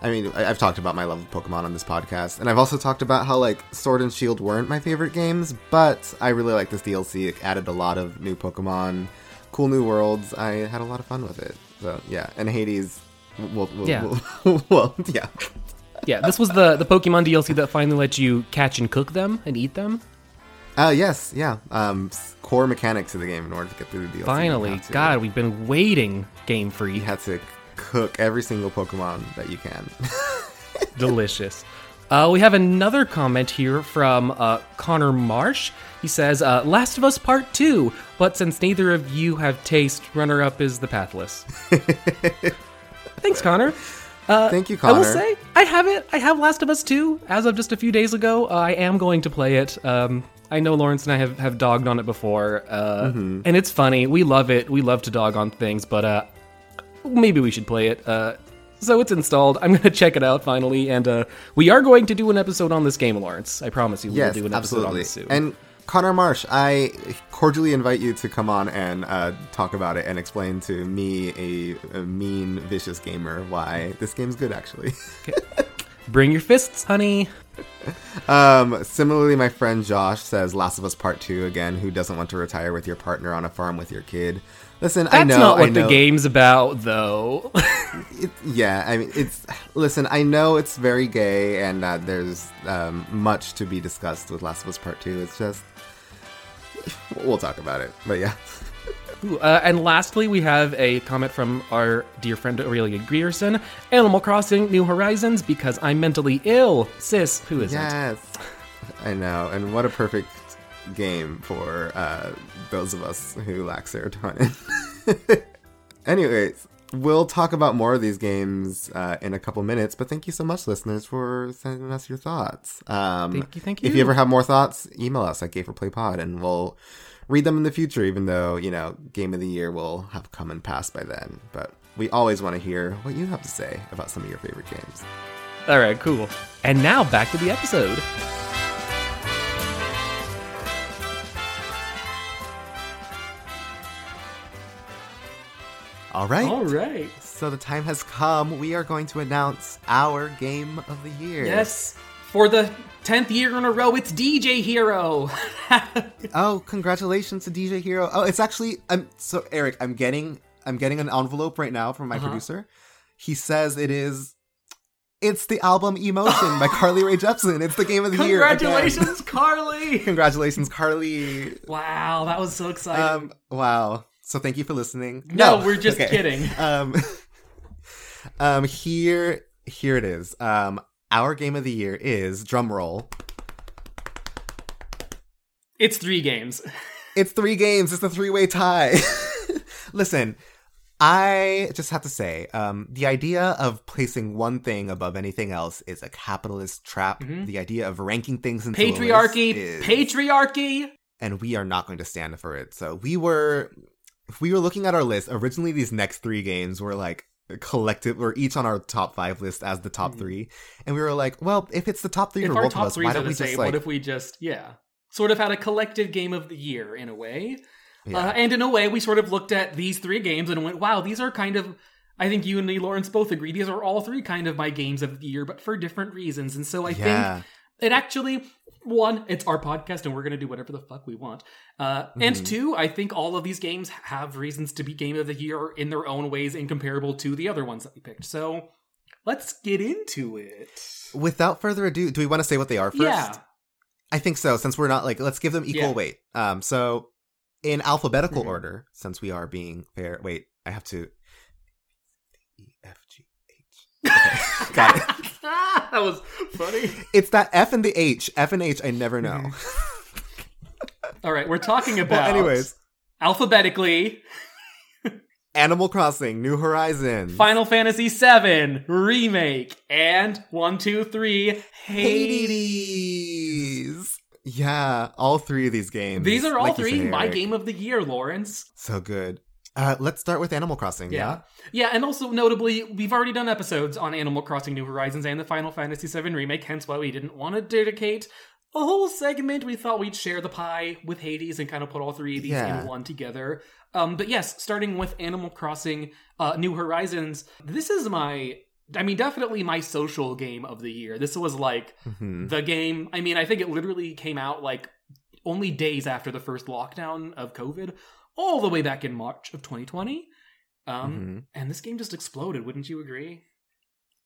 I mean, I- I've talked about my love of Pokemon on this podcast, and I've also talked about how like Sword and Shield weren't my favorite games, but I really like this DLC. It added a lot of new Pokemon, cool new worlds. I had a lot of fun with it. So yeah, and Hades. Well, well, Yeah. well, well, yeah. Yeah, this was the the Pokemon DLC that finally let you catch and cook them and eat them. Uh, yes, yeah. Um, core mechanics of the game in order to get through the DLC. Finally, to- God, we've been waiting. Game free. you had to cook every single Pokemon that you can. delicious. Uh, we have another comment here from uh, Connor Marsh. He says, uh, "Last of Us Part 2, but since neither of you have taste, runner-up is the Pathless." Thanks, Connor. Thank you, Connor. I will say I have it. I have Last of Us 2 as of just a few days ago. Uh, I am going to play it. Um, I know Lawrence and I have, have dogged on it before, uh, Mm-hmm. and it's funny. We love it. We love to dog on things, but uh, maybe we should play it. Uh, so it's installed. I'm going to check it out finally, and uh, we are going to do an episode on this game, Lawrence. I promise you, we Yes, will do an episode on absolutely. this soon. And Connor Marsh, I cordially invite you to come on and uh, talk about it and explain to me, a, a mean, vicious gamer, why this game's good. Actually, Bring your fists, honey. um, similarly, my friend Josh says Last of Us Part Two again. Who doesn't want to retire with your partner on a farm with your kid? Listen, That's I know, not I what the game's about, though. It, yeah, I mean, it's. Listen, I know it's very gay, and uh, there's um, much to be discussed with Last of Us Part Two. It's just. We'll talk about it, but yeah. Uh, and lastly, we have a comment from our dear friend Aurelia Grierson. Animal Crossing New Horizons because I'm mentally ill. Sis, who isn't? Yes, I know, and what a perfect game for uh, those of us who lack serotonin. Anyways, we'll talk about more of these games uh, in a couple minutes, but thank you so much, listeners, for sending us your thoughts. Um, Thank you, thank you. If you ever have more thoughts, email us at Gay4PlayPod, and we'll read them in the future, even though, you know, Game of the Year will have come and passed by then. But we always want to hear what you have to say about some of your favorite games. All right, cool. And now back to the episode. All right. All right. So the time has come. We are going to announce our game of the year. Yes. For the tenth year in a row, it's DJ Hero. Oh, congratulations to DJ Hero. Oh, it's actually I'm so Eric, I'm getting I'm getting an envelope right now from my Uh-huh. producer. He says it is it's the album Emotion by Carly Rae Jepsen. It's the game of the year. Congratulations, Carly. Congratulations, Carly. Wow, that was so exciting. Um wow. So thank you for listening. no, we're just Okay. kidding. um um here here it is um our game of the year is drum roll It's three games. it's three games it's a three-way tie listen i just have to say um the idea of placing one thing above anything else is a capitalist trap Mhm. the idea of ranking things list Patriarchy. is- Patriarchy. and we are not going to stand for it. So we were, if we were looking at our list, originally these next three games were like collective, were each on our top five list as the top Mhm. three, and we were like, well, if it's the top three If both of top us, why don't the we same, just like, what if we just yeah, sort of had a collective game of the year in a way? yeah, Uh, and in a way, we sort of looked at these three games and went, wow, these are kind of. I think you and me, Lawrence, both agree these are all three kind of my games of the year, but for different reasons. And so I think it actually one it's our podcast and we're going to do whatever the fuck we want uh, and Mhm. two i think all of these games have reasons to be game of the year in their own ways incomparable to the other ones that we picked so let's get into it Without further ado, do we want to say what they are first? yeah I think so. Since we're not like, let's give them equal Yeah. weight. Um, so in alphabetical Mhm. order, since we are being fair. Wait, I have to. E F G H. Okay, got it. that was funny. It's that F and the H. F and H. I never know. Mm-hmm. All right, we're talking well, about anyways, alphabetically Animal Crossing: New Horizons. Final Fantasy VII remake and one, two, three, Hades. Hades. Yeah, all three of these games. These are all like three said, my game of the year, Lawrence. So good. Uh, let's start with Animal Crossing. Yeah. Yeah, and also notably, we've already done episodes on Animal Crossing New Horizons and the Final Fantasy VII Remake, hence why we didn't want to dedicate a whole segment. We thought we'd share the pie with Hades and kind of put all three of these Yeah. in one together. Um, but yes, starting with Animal Crossing uh, New Horizons, this is my, I mean, definitely my social game of the year. This was like Mhm. the game. I mean, I think it literally came out like only days after the first lockdown of COVID, all the way back in March of 2020. Um, Mhm. and this game just exploded, wouldn't you agree?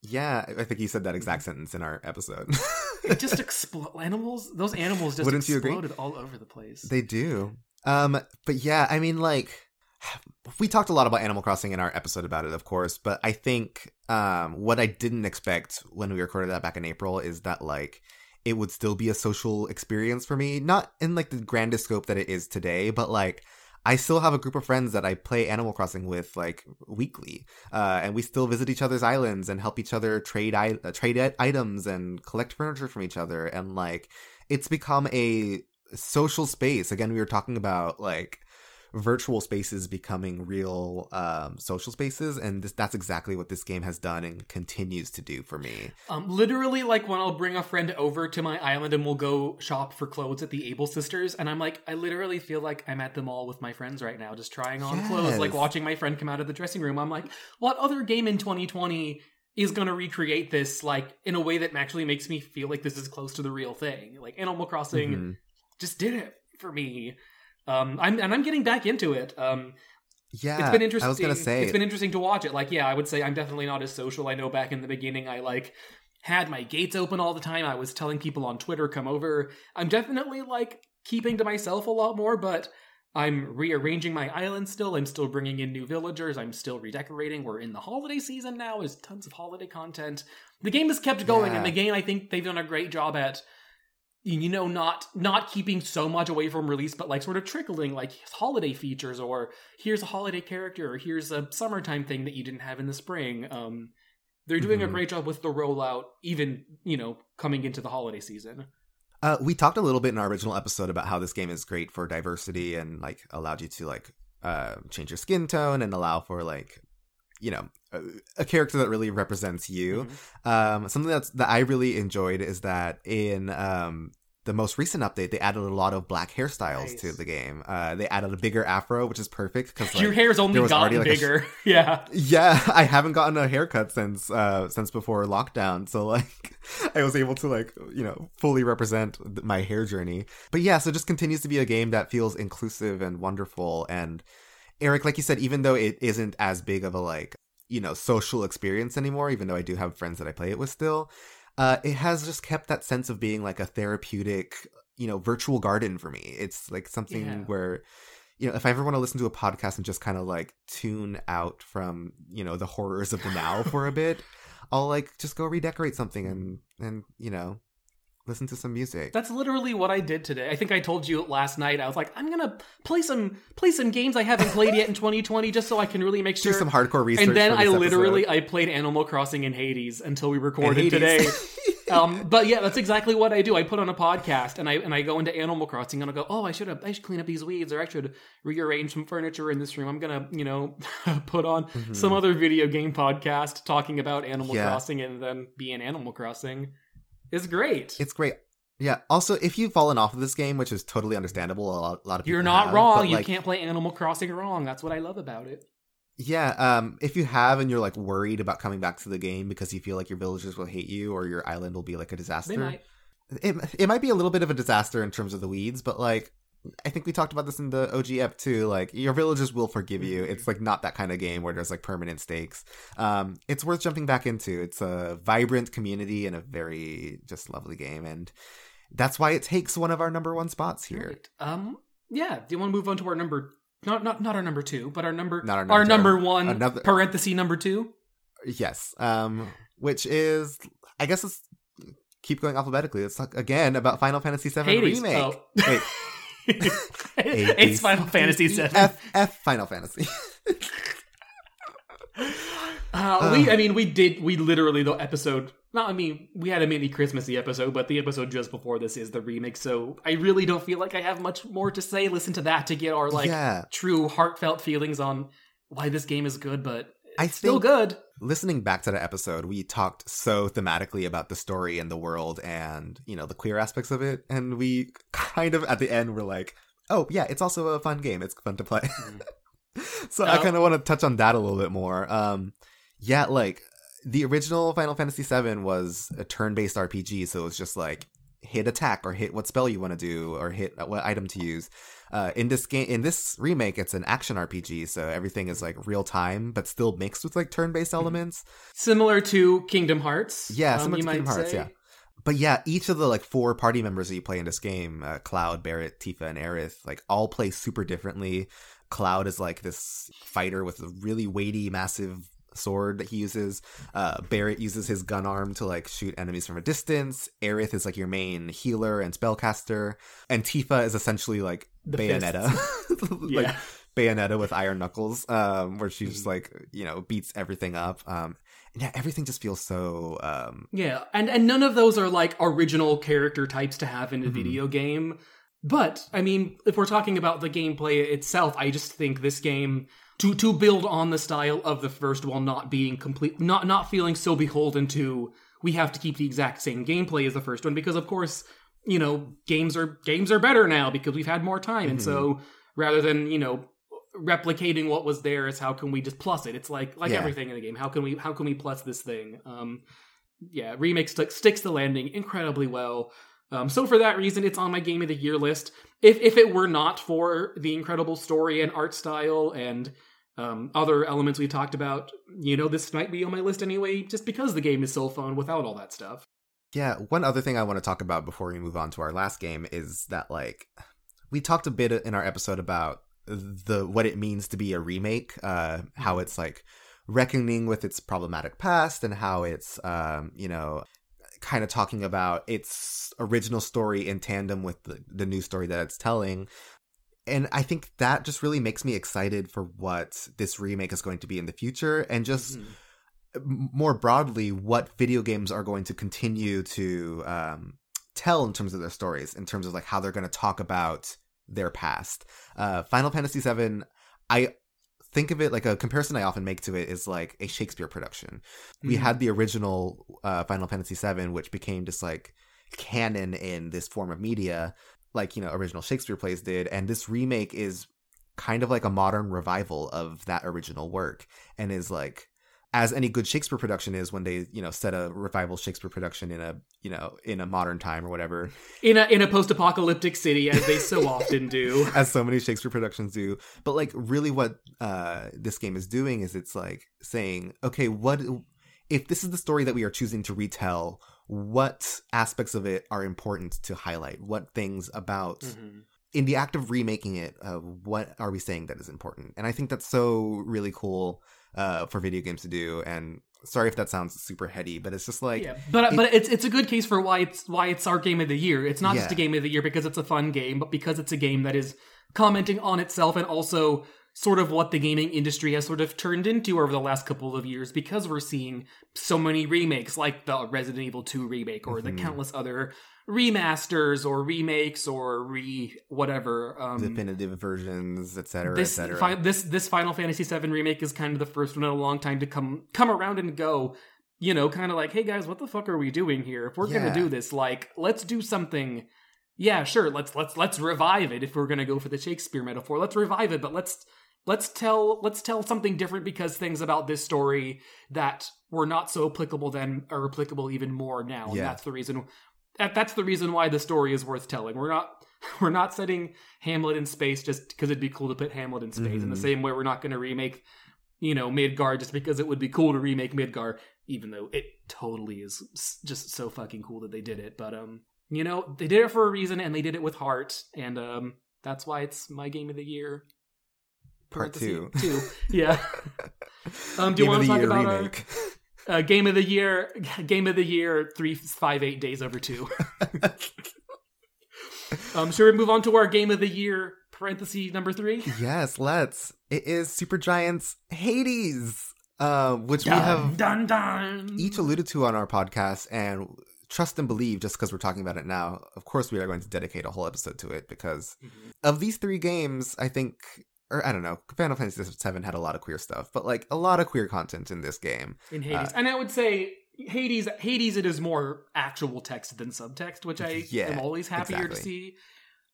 Yeah, I think you said that exact sentence in our episode. It just exploded. Animals, those animals just Wouldn't exploded all over the place. They do. Um, but yeah, I mean, like, we talked a lot about Animal Crossing in our episode about it, of course. But I think um, what I didn't expect when we recorded that back in April is that like it would still be a social experience for me, not in like the grandest scope that it is today, but like. I still have a group of friends that I play Animal Crossing with like weekly, uh, and we still visit each other's islands and help each other trade I- uh, trade items and collect furniture from each other, and like it's become a social space. Again, we were talking about like virtual spaces becoming real um, social spaces, and this, that's exactly what this game has done and continues to do for me. Um, literally, like when I'll bring a friend over to my island and we'll go shop for clothes at the Able Sisters, and I'm like, I literally feel like I'm at the mall with my friends right now, just trying on clothes, like watching my friend come out of the dressing room. I'm like, what other game in 2020 is going to recreate this, like in a way that actually makes me feel like this is close to the real thing? Like Animal Crossing Mhm. just did it for me. Um, I'm and I'm getting back into it. Um, Yeah, it's been interesting. I was gonna say it's been interesting to watch it. Like, yeah, I would say I'm definitely not as social. I know back in the beginning, I like had my gates open all the time. I was telling people on Twitter, "Come over." I'm definitely like keeping to myself a lot more, but I'm rearranging my island still. I'm still bringing in new villagers. I'm still redecorating. We're in the holiday season now. There's tons of holiday content. The game has kept going, and Yeah. the game I think they've done a great job at you know not not keeping so much away from release but like sort of trickling like holiday features or here's a holiday character or here's a summertime thing that you didn't have in the spring um they're doing a Mhm. great job with the rollout even you know coming into the holiday season Uh, we talked a little bit in our original episode about how this game is great for diversity and like allowed you to like uh, change your skin tone and allow for like you know a, a character that really represents you. Mhm. Um, something that's that I really enjoyed is that in um the most recent update they added a lot of black hairstyles Nice. to the game. Uh, they added a bigger afro, which is perfect because your hair's only was already, gotten like, a sh- bigger yeah yeah, I haven't gotten a haircut since uh since before lockdown, so like I was able to like you know fully represent th- my hair journey. But yeah, so it just continues to be a game that feels inclusive and wonderful. And Eric, like you said, even though it isn't as big of a like you know social experience anymore, even though I do have friends that I play it with still, uh, it has just kept that sense of being like a therapeutic you know virtual garden for me. It's like something Yeah. where you know, if I ever want to listen to a podcast and just kind of like tune out from, you know, the horrors of the now for a bit, I'll like just go redecorate something and and you know, listen to some music. That's literally what I did today. I think I told you last night. I was like, I'm gonna play some play some games I haven't played yet in 2020, just so I can really make Do sure. some hardcore research. and then I literally episode. I played Animal Crossing in Hades until we recorded today. um, but yeah, that's exactly what I do. I put on a podcast and I and I go into Animal Crossing and I go, oh, I should have I should clean up these weeds or I should rearrange some furniture in this room. I'm gonna you know put on Mhm. some other video game podcast talking about Animal Yeah. Crossing and then be in Animal Crossing. Is great. It's great. Yeah. Also, if you've fallen off of this game, which is totally understandable, a lot, a lot of people You're not have, wrong. but, You like, can't play Animal Crossing wrong. That's what I love about it. Yeah, um, if you have and you're like worried about coming back to the game because you feel like your villagers will hate you or your island will be like a disaster, They might. it it might be a little bit of a disaster in terms of the weeds, but like I think we talked about this in the OGF too. Like your villagers will forgive you. It's like not that kind of game where there's like permanent stakes. Um, it's worth jumping back into. It's a vibrant community and a very just lovely game, and that's why it takes one of our number one spots here. Right. Um, Yeah. Do you want to move on to our number? Not not not our number two, but our number Not our number, our number one Another- parenthesis number two. Yes. Um, which is, I guess, let's keep going alphabetically. Let's talk again about Final Fantasy VII Hades. remake. Oh. Wait, it's Final Fantasy VII. F F Final Fantasy. Uh, we, I mean, we did. We literally the episode. No, I mean, we had a mini Christmassy episode, but the episode just before this is the remake. So I really don't feel like I have much more to say. Listen to that to get our like yeah, true heartfelt feelings on why this game is good, but I still good. Listening back to the episode, we talked so thematically about the story and the world and, you know, the queer aspects of it. And we kind of, at the end, were like, oh, yeah, it's also a fun game. It's fun to play. so I kind of want to touch on that a little bit more. Um, yeah, like the original Final Fantasy VII was a turn based RPG. So it was just like hit attack or hit what spell you want to do or hit what item to use. Uh, in this game, in this remake, it's an action RPG, so everything is like real time, but still mixed with like turn-based elements. Similar to Kingdom Hearts. Yeah, um, similar you to Kingdom Hearts, say. yeah. But yeah, each of the like four party members that you play in this game, uh, Cloud, Barret, Tifa, and Aerith, like all play super differently. Cloud is like this fighter with a really weighty, massive sword that he uses. Uh, Barret uses his gun arm to like shoot enemies from a distance. Aerith is like your main healer and spellcaster, and Tifa is essentially like The Bayonetta, like Yeah. Bayonetta with iron knuckles, um, where she Mm-hmm. just like you know beats everything up. Um, yeah, everything just feels so um, Yeah, and and none of those are like original character types to have in a Mhm. video game. But I mean, if we're talking about the gameplay itself, I just think this game to to build on the style of the first while not being complete, not not feeling so beholden to we have to keep the exact same gameplay as the first one because of course you know games are games are better now because we've had more time, and so rather than you know replicating what was there is how can we just plus it? It's like like Yeah. everything in the game. How can we how can we plus this thing? Um yeah remake st- sticks the landing incredibly well. Um so for that reason it's on my game of the year list. If if it were not for the incredible story and art style and um other elements we talked about you know this might be on my list anyway just because the game is so fun without all that stuff Yeah, one other thing I want to talk about before we move on to our last game is that like we talked a bit in our episode about the what it means to be a remake, uh how it's like reckoning with its problematic past and how it's um you know kind of talking about its original story in tandem with the, the new story that it's telling. And I think that just really makes me excited for what this remake is going to be in the future and just Mhm. more broadly what video games are going to continue to um, tell in terms of their stories in terms of like how they're going to talk about their past uh, final fantasy VII, i think of it like a comparison i often make to it is like a shakespeare production we Mhm. had the original uh, final fantasy VII, which became just like canon in this form of media like you know original shakespeare plays did and this remake is kind of like a modern revival of that original work and is like as any good Shakespeare production is when they, you know, set a revival Shakespeare production in a, you know, in a modern time or whatever, in a in a post-apocalyptic city as they so often do as so many Shakespeare productions do. But like really what uh this game is doing is it's like saying, okay, what if this is the story that we are choosing to retell, what aspects of it are important to highlight? What things about Mhm. in the act of remaking it, uh, what are we saying that is important? And I think that's so really cool uh, for video games to do. And sorry if that sounds super heady, but it's just like, yeah, but it- but it's it's a good case for why it's why it's our game of the year. It's not just a game of the year because it's a fun game, but because it's a game that is commenting on itself and also sort of what the gaming industry has sort of turned into over the last couple of years because we're seeing so many remakes like the Resident Evil 2 remake or the Mhm. countless other remasters or remakes or re whatever um definitive versions, et cetera, this et cetera. fi- this this Final Fantasy 7 remake is kind of the first one in a long time to come come around and go. You know, kind of like, hey guys, what the fuck are we doing here? If we're Yeah. gonna do this, like, let's do something. Yeah, sure. Let's let's let's revive it. If we're gonna go for the Shakespeare metaphor, let's revive it. But let's let's tell let's tell something different because things about this story that were not so applicable then are applicable even more now. And that's the reason. That, that's the reason why the story is worth telling. We're not we're not setting Hamlet in space just because it'd be cool to put Hamlet in space. In the Mhm. same way, we're not going to remake, you know, Midgar just because it would be cool to remake Midgar, even though it totally is just so fucking cool that they did it. But um, you know, they did it for a reason, and they did it with heart. And um, That's why it's my game of the year. Part two. Two. Yeah. Um, do you Game of want to talk about remake. our uh, game of the year? Game of the year. Three five eight days over two. um, should we move on to our game of the year? Parenthesis number three. yes, let's. It is Supergiant's Hades, uh, which we have dun dun. each alluded to on our podcast and trust and believe just because we're talking about it now of course we are going to dedicate a whole episode to it because Mhm. of these three games i think or i don't know final fantasy VII had a lot of queer stuff but like a lot of queer content in this game in Hades. Uh, and I would say Hades Hades it is more actual text than subtext, which I Yeah, am always happier to see.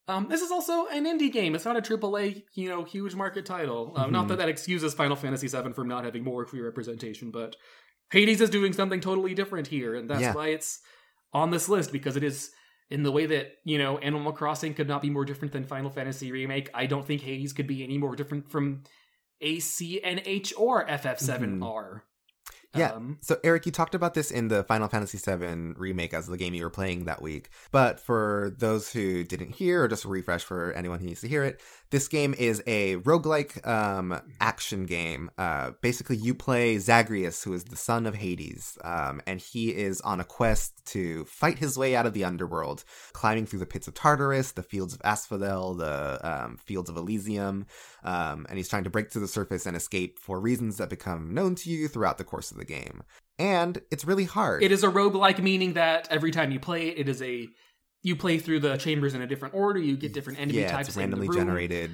Um, this is also an indie game. It's not a AAA, you know, huge market title. Um, Not Mhm. that that excuses Final Fantasy VII from not having more queer representation, but Hades is doing something totally different here, and that's Yeah. why it's on this list because it is in the way that you know Animal Crossing could not be more different than Final Fantasy remake. I don't think Hades could be any more different from ACNH or FF7R. Yeah. Um, So, Eric, you talked about this in the Final Fantasy VII remake as the game you were playing that week. But for those who didn't hear, or just a refresh for anyone who needs to hear it, this game is a roguelike um, action game. Uh, basically, you play Zagreus, who is the son of Hades, um, and he is on a quest to fight his way out of the underworld, climbing through the pits of Tartarus, the fields of Asphodel, the um, fields of Elysium, um, and he's trying to break to the surface and escape for reasons that become known to you throughout the course of the game. And it's really hard. It is a roguelike, meaning that every time you play it, it is a you play through the chambers in a different order. You get different enemy yeah, types the randomly generated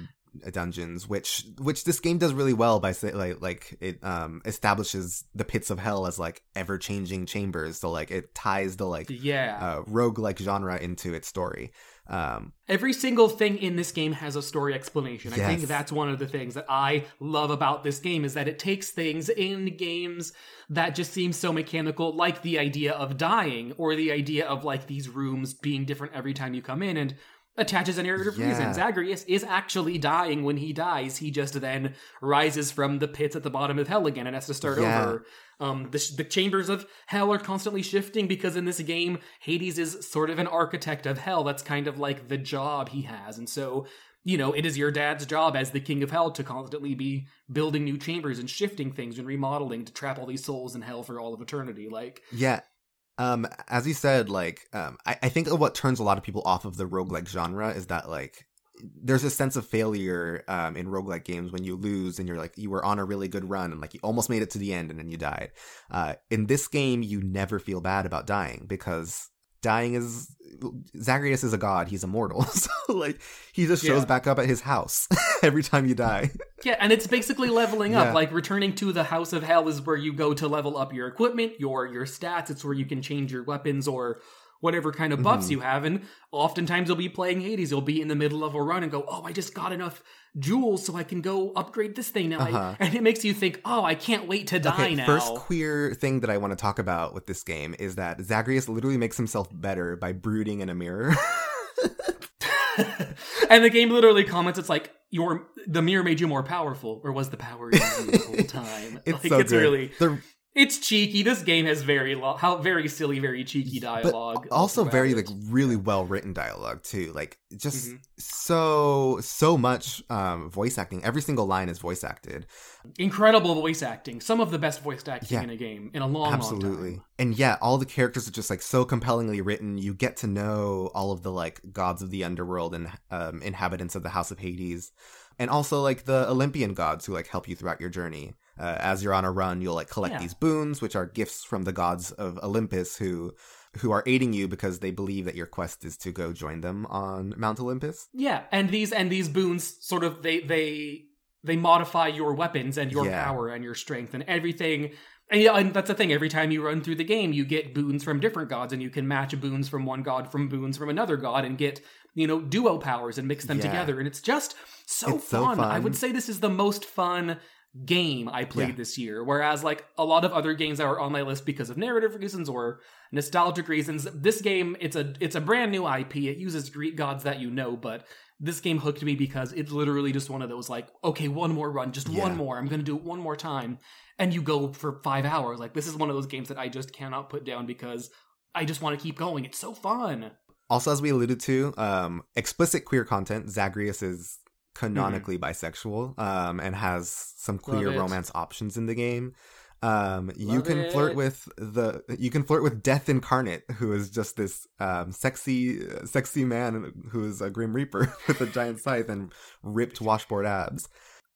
dungeons, which which this game does really well by say like like it um establishes the pits of hell as like ever changing chambers. So like it ties the like Yeah, uh rogue like genre into its story. Um every single thing in this game has a story explanation. I think that's one of the things that I love about this game is that it takes things in games that just seem so mechanical, like the idea of dying or the idea of like these rooms being different every time you come in and attaches a narrative Yeah. reason. Zagreus is actually dying when he dies. He just then rises from the pits at the bottom of hell again and has to start Yeah. over. Um, the, the chambers of hell are constantly shifting because in this game, Hades is sort of an architect of hell. That's kind of like the job he has. And so, you know, it is your dad's job as the king of hell to constantly be building new chambers and shifting things and remodeling to trap all these souls in hell for all of eternity. Like, yeah. Um as you said, like um I, I think what turns a lot of people off of the roguelike genre is that like there's a sense of failure um, in roguelike games when you lose and you're like you were on a really good run and like you almost made it to the end and then you died. Uh, in this game, you never feel bad about dying because dying is Zagreus is a god. He's immortal, so like he just shows Yeah. back up at his house every time you die. Yeah, and it's basically leveling Yeah. up. Like returning to the House of Hell is where you go to level up your equipment, your your stats. It's where you can change your weapons or whatever kind of buffs Mhm. you have. And oftentimes you'll be playing Hades. You'll be in the middle of a run and go, "Oh, I just got enough jewels, so I can go upgrade this thing now." Uh-huh. and it makes you think, "Oh, I can't wait to die Okay, now." first queer thing that I want to talk about with this game is that Zagreus literally makes himself better by brooding in a mirror. and the game literally comments, "It's like your the mirror made you more powerful, or was the power you the whole time?" it's like, so it's good. really The- It's cheeky. This game has very lo- how very silly, very cheeky dialogue. but also very it. like really well written dialogue too. Like just Mhm. so so much um voice acting. Every single line is voice acted. incredible voice acting. Some of the best voice acting Yeah. in a game in a long, time. Absolutely. long time. And yeah, all the characters are just like so compellingly written. You get to know all of the like gods of the underworld and um, inhabitants of the House of Hades, and also like the Olympian gods who like help you throughout your journey. Uh, as you're on a run, you'll like collect Yeah. these boons, which are gifts from the gods of Olympus, who who are aiding you because they believe that your quest is to go join them on Mount Olympus. Yeah, and these and these boons sort of they they they modify your weapons and your Yeah. power and your strength and everything. And yeah, and that's the thing. Every time you run through the game, you get boons from different gods, and you can match boons from one god from boons from another god, and get you know duo powers and mix them Yeah. together. And it's just so It's so fun. I would say this is the most fun game I played Yeah. this year. Whereas like a lot of other games that were on my list because of narrative reasons or nostalgic reasons, this game it's a it's a brand new IP. It uses Greek gods that you know, but this game hooked me because it's literally just one of those like, okay, one more run, just Yeah. one more. I'm gonna do it one more time, and you go for five hours. Like this is one of those games that I just cannot put down because I just want to keep going. It's so fun. Also, as we alluded to, um, explicit queer content. Zagreus is canonically bisexual um, and has some queer romance options in the game. Um, you Love can flirt with the you can flirt with Death Incarnate, who is just this um, sexy sexy man who is a Grim Reaper with a giant scythe and ripped washboard abs.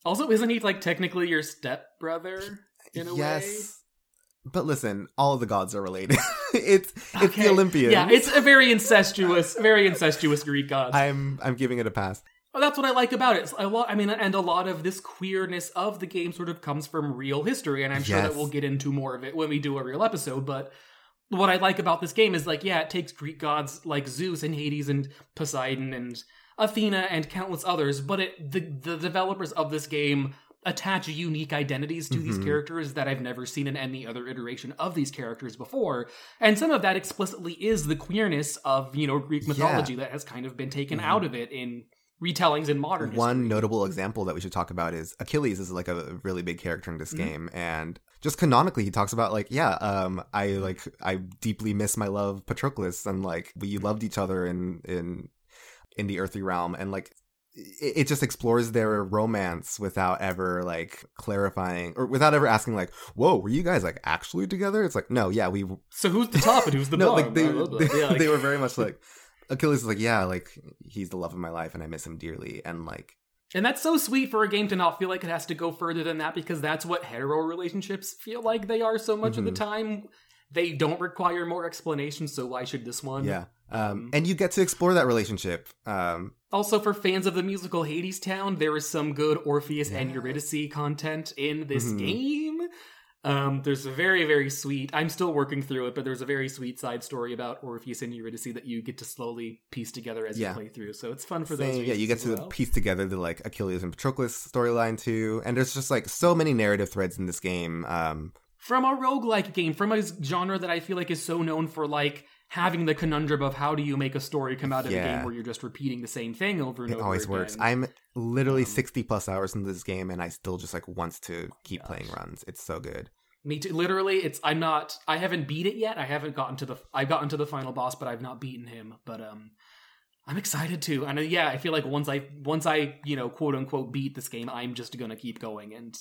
Also, isn't he like technically your stepbrother in a way? yes, but listen, all of the gods are related. it's it's the Olympians. Yeah, it's a very incestuous, very incestuous Greek god. I'm I'm giving it a pass. Well, that's what I like about it. A lot. I mean, and a lot of this queerness of the game sort of comes from real history, and I'm sure Yes. that we'll get into more of it when we do a real episode. But what I like about this game is like, yeah, it takes Greek gods like Zeus and Hades and Poseidon and Athena and countless others, but it the the developers of this game attach unique identities to these Mhm. characters that I've never seen in any other iteration of these characters before. And some of that explicitly is the queerness of, you know, Greek mythology that has kind of been taken Mhm. out of it in retellings in modern One notable example that we should talk about is Achilles is like a really big character in this Mhm. game, and just canonically, he talks about like, yeah, um, I like I deeply miss my love Patroclus, and like we loved each other in in in the earthly realm, and like it, it just explores their romance without ever like clarifying or without ever asking like, whoa, were you guys like actually together? It's like, no, yeah, we So who's the top and who's the no, bottom? like they Blah, blah, blah. they, Yeah, like- they were very much like Achilles is like, yeah, like he's the love of my life, and I miss him dearly, and like. And that's so sweet for a game to not feel like it has to go further than that because that's what hetero relationships feel like they are so much of the Mhm. time. They don't require more explanation, so why should this one? Yeah. Um, Um, and you get to explore that relationship. Um, Also, for fans of the musical Hadestown, there is some good Orpheus and Eurydice content in this Mhm. game. Um, there's a very, very sweet. I'm still working through it, but there's a very sweet side story about Orpheus and Eurydice that you get to slowly piece together as Yeah. you play through. So it's fun for saying- those. yeah, you get to well. piece together the like Achilles and Patroclus storyline too. And there's just like so many narrative threads in this game. Um, from a roguelike game, from a genre that I feel like is so known for like having the conundrum of how do you make a story come out of a game where you're just repeating the same thing over and it over. It always works. I'm literally Um, 60 plus hours into this game, and I still just like wants to keep gosh. playing runs. It's so good. Me too. Literally, it's I'm not. I haven't beat it yet. I haven't gotten to the. I've gotten to the final boss, but I've not beaten him. But um, I'm excited to. And uh, yeah, I feel like once I once I you know quote unquote beat this game, I'm just gonna keep going. And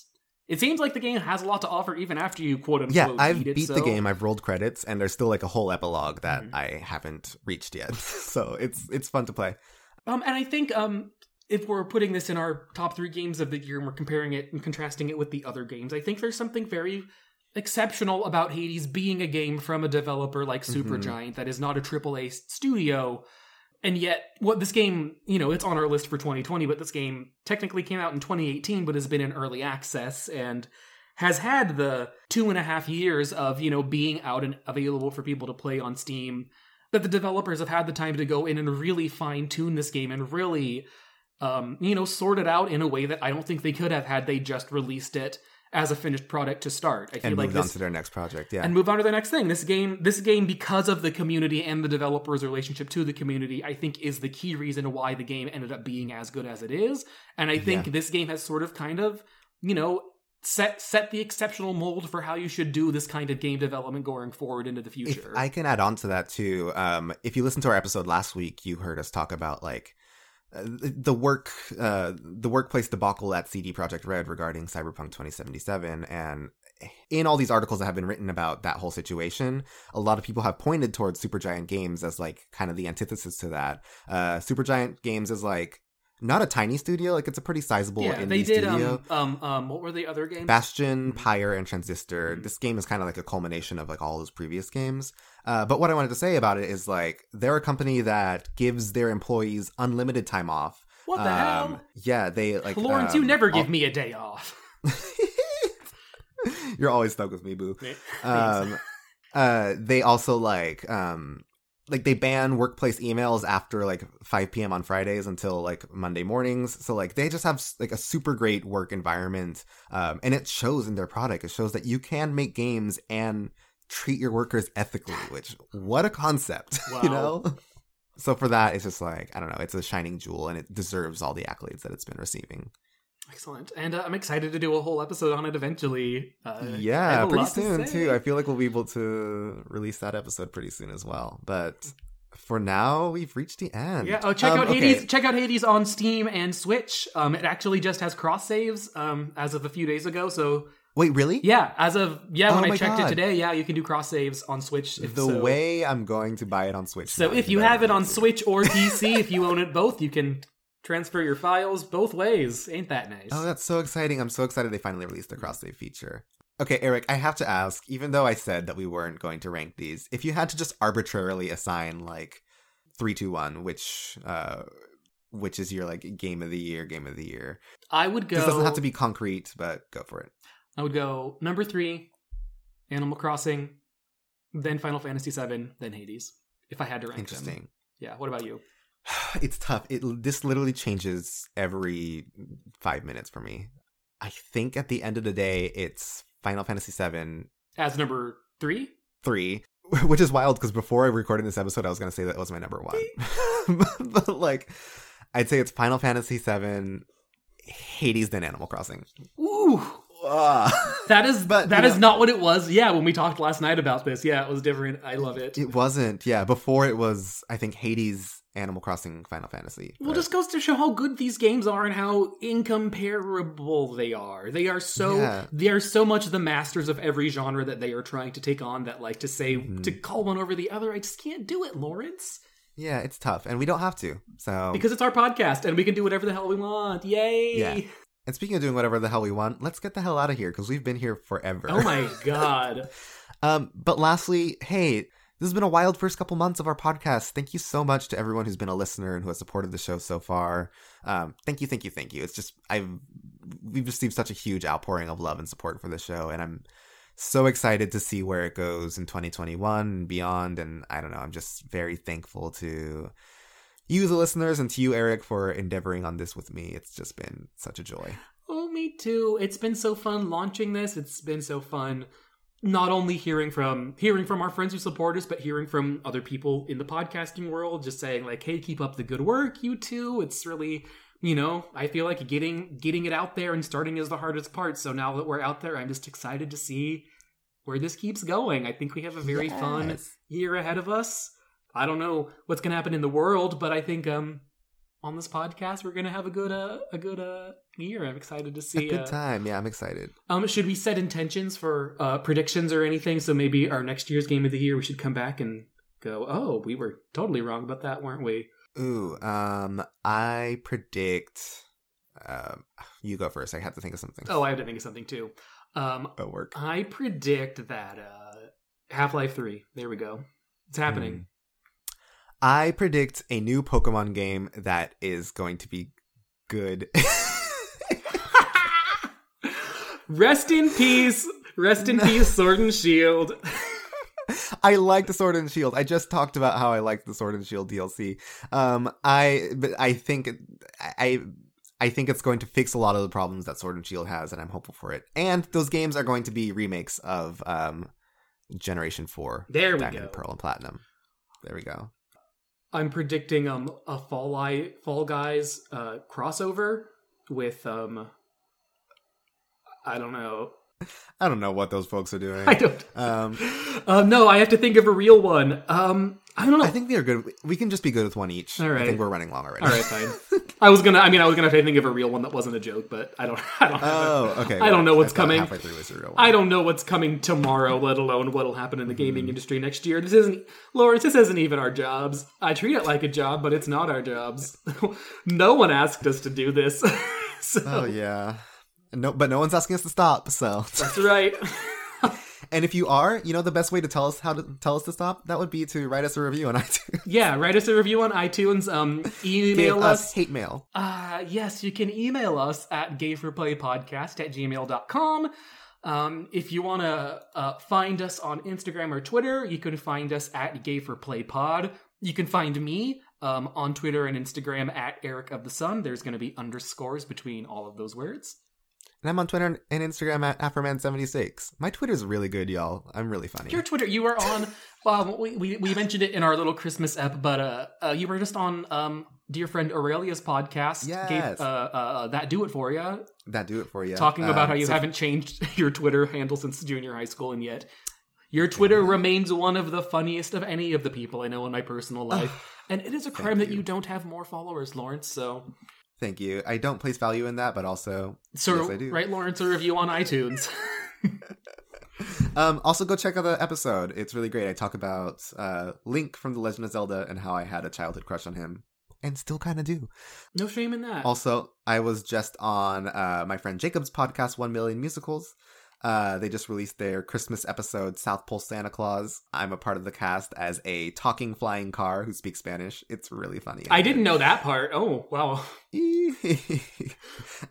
it seems like the game has a lot to offer even after you quote unquote. Yeah, I've beat, it, the game. I've rolled credits, and there's still like a whole epilogue that Mhm. I haven't reached yet. so it's it's fun to play. Um, and I think um, if we're putting this in our top three games of the year and we're comparing it and contrasting it with the other games, I think there's something very exceptional about Hades being a game from a developer like Supergiant that is not a AAA studio. And yet, what this game, you know, it's on our list for 2020, but this game technically came out in 2018, but has been in early access and has had the two and a half years of, you know, being out and available for people to play on Steam that the developers have had the time to go in and really fine tune this game and really, um, you know, sort it out in a way that I don't think they could have had they just released it as a finished product to start. I feel And like moved on to their next project. Yeah. and move on to the next thing. This game, this game, because of the community and the developers' relationship to the community, I think is the key reason why the game ended up being as good as it is. And I think Yeah. this game has sort of, kind of, you know, set set the exceptional mold for how you should do this kind of game development going forward into the if future. I can add on to that too, um, if you listened to our episode last week, you heard us talk about like the work, uh, the workplace debacle at CD Projekt Red regarding Cyberpunk 2077, and in all these articles that have been written about that whole situation, a lot of people have pointed towards Supergiant Games as like kind of the antithesis to that. Uh, Supergiant Games is like not a tiny studio, like it's a pretty sizable yeah, indie they did. studio. Um, um, um, what were the other games? Bastion, Pyre, and Transistor. Mhm. This game is kind of like a culmination of like all those previous games. Uh, but what I wanted to say about it is like they're a company that gives their employees unlimited time off. what the Um, hell? Yeah, they like Lawrence, um, you never give all- me a day off. You're always stuck with me, boo. Um, uh, they also like um like they ban workplace emails after like 5 p.m. on Fridays until like Monday mornings. So like they just have like a super great work environment, um, and it shows in their product. It shows that you can make games and treat your workers ethically. Which what a concept, you know. So for that, it's just like I don't know. It's a shining jewel, and it deserves all the accolades that it's been receiving. Excellent, and uh, I'm excited to do a whole episode on it eventually. Uh, yeah, pretty lot to soon too. I feel like we'll be able to release that episode pretty soon as well. But for now, we've reached the end. Yeah. Oh, check Um, out okay. Hades. Check out Hades on Steam and Switch. Um, it actually just has cross saves. Um, as of a few days ago. So Wait, really? yeah, as of yeah, when Oh I my checked it today, yeah, you can do cross saves on Switch. If The so. way I'm going to buy it on Switch. So if you have it on. Switch or PC, if you own it both, you can transfer your files both ways. Ain't that nice? Oh, that's so exciting. I'm so excited they finally released the cross save feature. Okay, Eric, I have to ask, even though I said that we weren't going to rank these, if you had to just arbitrarily assign like three, two, one, which uh which is your like game of the year, game of the year. I would go. This doesn't have to be concrete, but go for it. I would go number three, Animal Crossing, then Final Fantasy VII, then Hades. If I had to rank them. Interesting. Yeah. What about you? It's tough. It this literally changes every five minutes for me. I think at the end of the day, it's Final Fantasy VII As number three. three, which is wild because before I recorded this episode, I was going to say that was my number one. but like, I'd say it's Final Fantasy VII, Hades, then Animal Crossing. Ooh. Ugh. That is But, that is know- not what it was. Yeah, when we talked last night about this, yeah, it was different. I love it. it wasn't. Yeah, before it was, I think Hades, Animal Crossing, Final Fantasy. Well, But- just goes to show how good these games are and how incomparable they are. They are so Yeah. they are so much the masters of every genre that they are trying to take on. That like to say Mhm. to call one over the other, I just can't do it, Lawrence, yeah, it's tough, and we don't have to. So because it's our podcast and we can do whatever the hell we want. Yay! Yeah. And speaking of doing whatever the hell we want, let's get the hell out of here because we've been here forever. Oh my god. um, but lastly, hey, this has been a wild first couple months of our podcast. Thank you so much to everyone who's been a listener and who has supported the show so far. Um, thank you, thank you, thank you. It's just I've we've received such a huge outpouring of love and support for the show, and I'm so excited to see where it goes in 2021 and beyond. And I don't know, I'm just very thankful to you, the listeners, and to you, Eric, for endeavoring on this with me. It's just been such a joy. Oh, me too. It's been so fun launching this. It's been so fun not only hearing from hearing from our friends who support us, but hearing from other people in the podcasting world just saying like, "Hey, keep up the good work, you two." It's really, you know, I feel like getting getting it out there and starting is the hardest part. So now that we're out there, I'm just excited to see where this keeps going. I think we have a very fun year ahead of us. I don't know what's going to happen in the world, but I think um on this podcast we're going to have a good uh, a good uh year. I'm excited to see A good uh, time. Yeah, I'm excited. um, should we set intentions for uh, predictions or anything? So maybe our next year's game of the year, we should come back and go, "Oh, we were totally wrong about that, weren't we?" Ooh, um, I predict. Um, you go first. I have to think of something. Oh, I have to think of something too. Um, work. I predict that uh, Half Life Three. There we go. It's happening. I predict a new Pokemon game that is going to be good. Rest in peace. Rest in peace, Sword and Shield. I like the Sword and Shield. I just talked about how I like the Sword and Shield DLC. Um, I but I think I I think it's going to fix a lot of the problems that Sword and Shield has, and I'm hopeful for it. And those games are going to be remakes of um, Generation Four, There we Diamond, go. Pearl, and Platinum. There we go. I'm predicting um a Fall Guy Fall Guys uh crossover with um I don't know. I don't know what those folks are doing. I don't Um, um, no, I have to think of a real one. Um, I don't know. I think they're good. We can just be good with one each. All right. I think we're running long already. All right, fine. I was gonna. I mean, I was gonna try to think of a real one that wasn't a joke, but I don't. I don't. Oh, okay. I don't know what's coming. Halfway through was a real one. I don't know what's coming tomorrow, let alone what'll happen in the gaming Mm-hmm. industry next year. This isn't, Lawrence. This isn't even our jobs. I treat it like a job, but it's not our jobs. no one asked us to do this. so Oh yeah. No, but no one's asking us to stop. So, that's right. And if you are, you know, the best way to tell us how to tell us to stop, that would be to write us a review on iTunes. yeah, write us a review on iTunes. Um, email us us hate mail. Uh, yes, you can email us at gayforplaypodcast at gmail.com. Um, if you want to uh, find us on Instagram or Twitter, you can find us at gayforplaypod. You can find me um, on Twitter and Instagram at Eric of the Sun. There's going to be underscores between all of those words. And I'm on Twitter and Instagram at Afroman76. My Twitter's really good, y'all. I'm really funny. Your Twitter, you were on. Um, we, we we mentioned it in our little Christmas ep, but uh, uh you were just on um dear friend Aurelia's podcast. Yes. Gave, uh, uh, that do it for you. that do it for you. talking about how you so- haven't changed your Twitter handle since junior high school, and yet Your Twitter remains one of the funniest of any of the people I know in my personal life. and it is a crime that you. you don't have more followers, Lawrence. So, Thank you. I don't place value in that, but also so Yes, I do. write Lawrence a review on iTunes. Um, also, go check out the episode. It's really great. I talk about uh, Link from The Legend of Zelda and how I had a childhood crush on him, and still kind of do. no shame in that. Also, I was just on uh, my friend Jacob's podcast, One Million Musicals. Uh, they just released their Christmas episode, South Pole Santa Claus. I'm a part of the cast as a talking flying car who speaks Spanish. It's really funny. I didn't know that part. Oh, wow.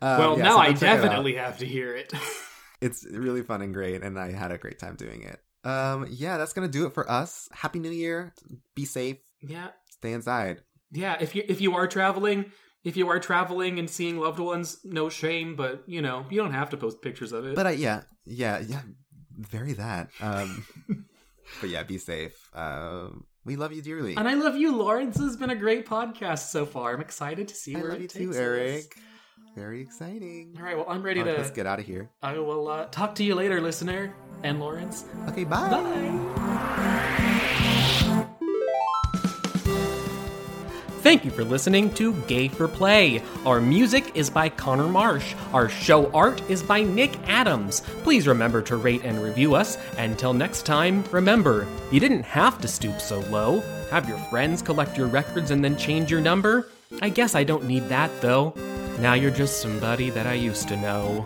Um, well, yeah, now so I go check it out. definitely have to hear it. It's really fun and great, and I had a great time doing it. Um, yeah, that's gonna do it for us. Happy New Year. Be safe. yeah. Stay inside. Yeah, if you if you are traveling, if you are traveling and seeing loved ones, no shame, but you know, you don't have to post pictures of it. But I, yeah, yeah, yeah, very that. Um, but yeah, be safe. Um, we love you dearly. and I love you, Lawrence. This has been a great podcast so far. I'm excited to see I where love it you takes too, us. Eric. Very exciting. All right, well, I'm ready All to. let's get out of here. I will uh, talk to you later, listener and Lawrence. Okay, bye. Bye. Thank you for listening to Gay for Play. Our music is by Connor Marsh. Our show art is by Nick Adams. Please remember to rate and review us. Until next time, remember, you didn't have to stoop so low. Have your friends collect your records and then change your number? I guess I don't need that though. Now you're just somebody that I used to know.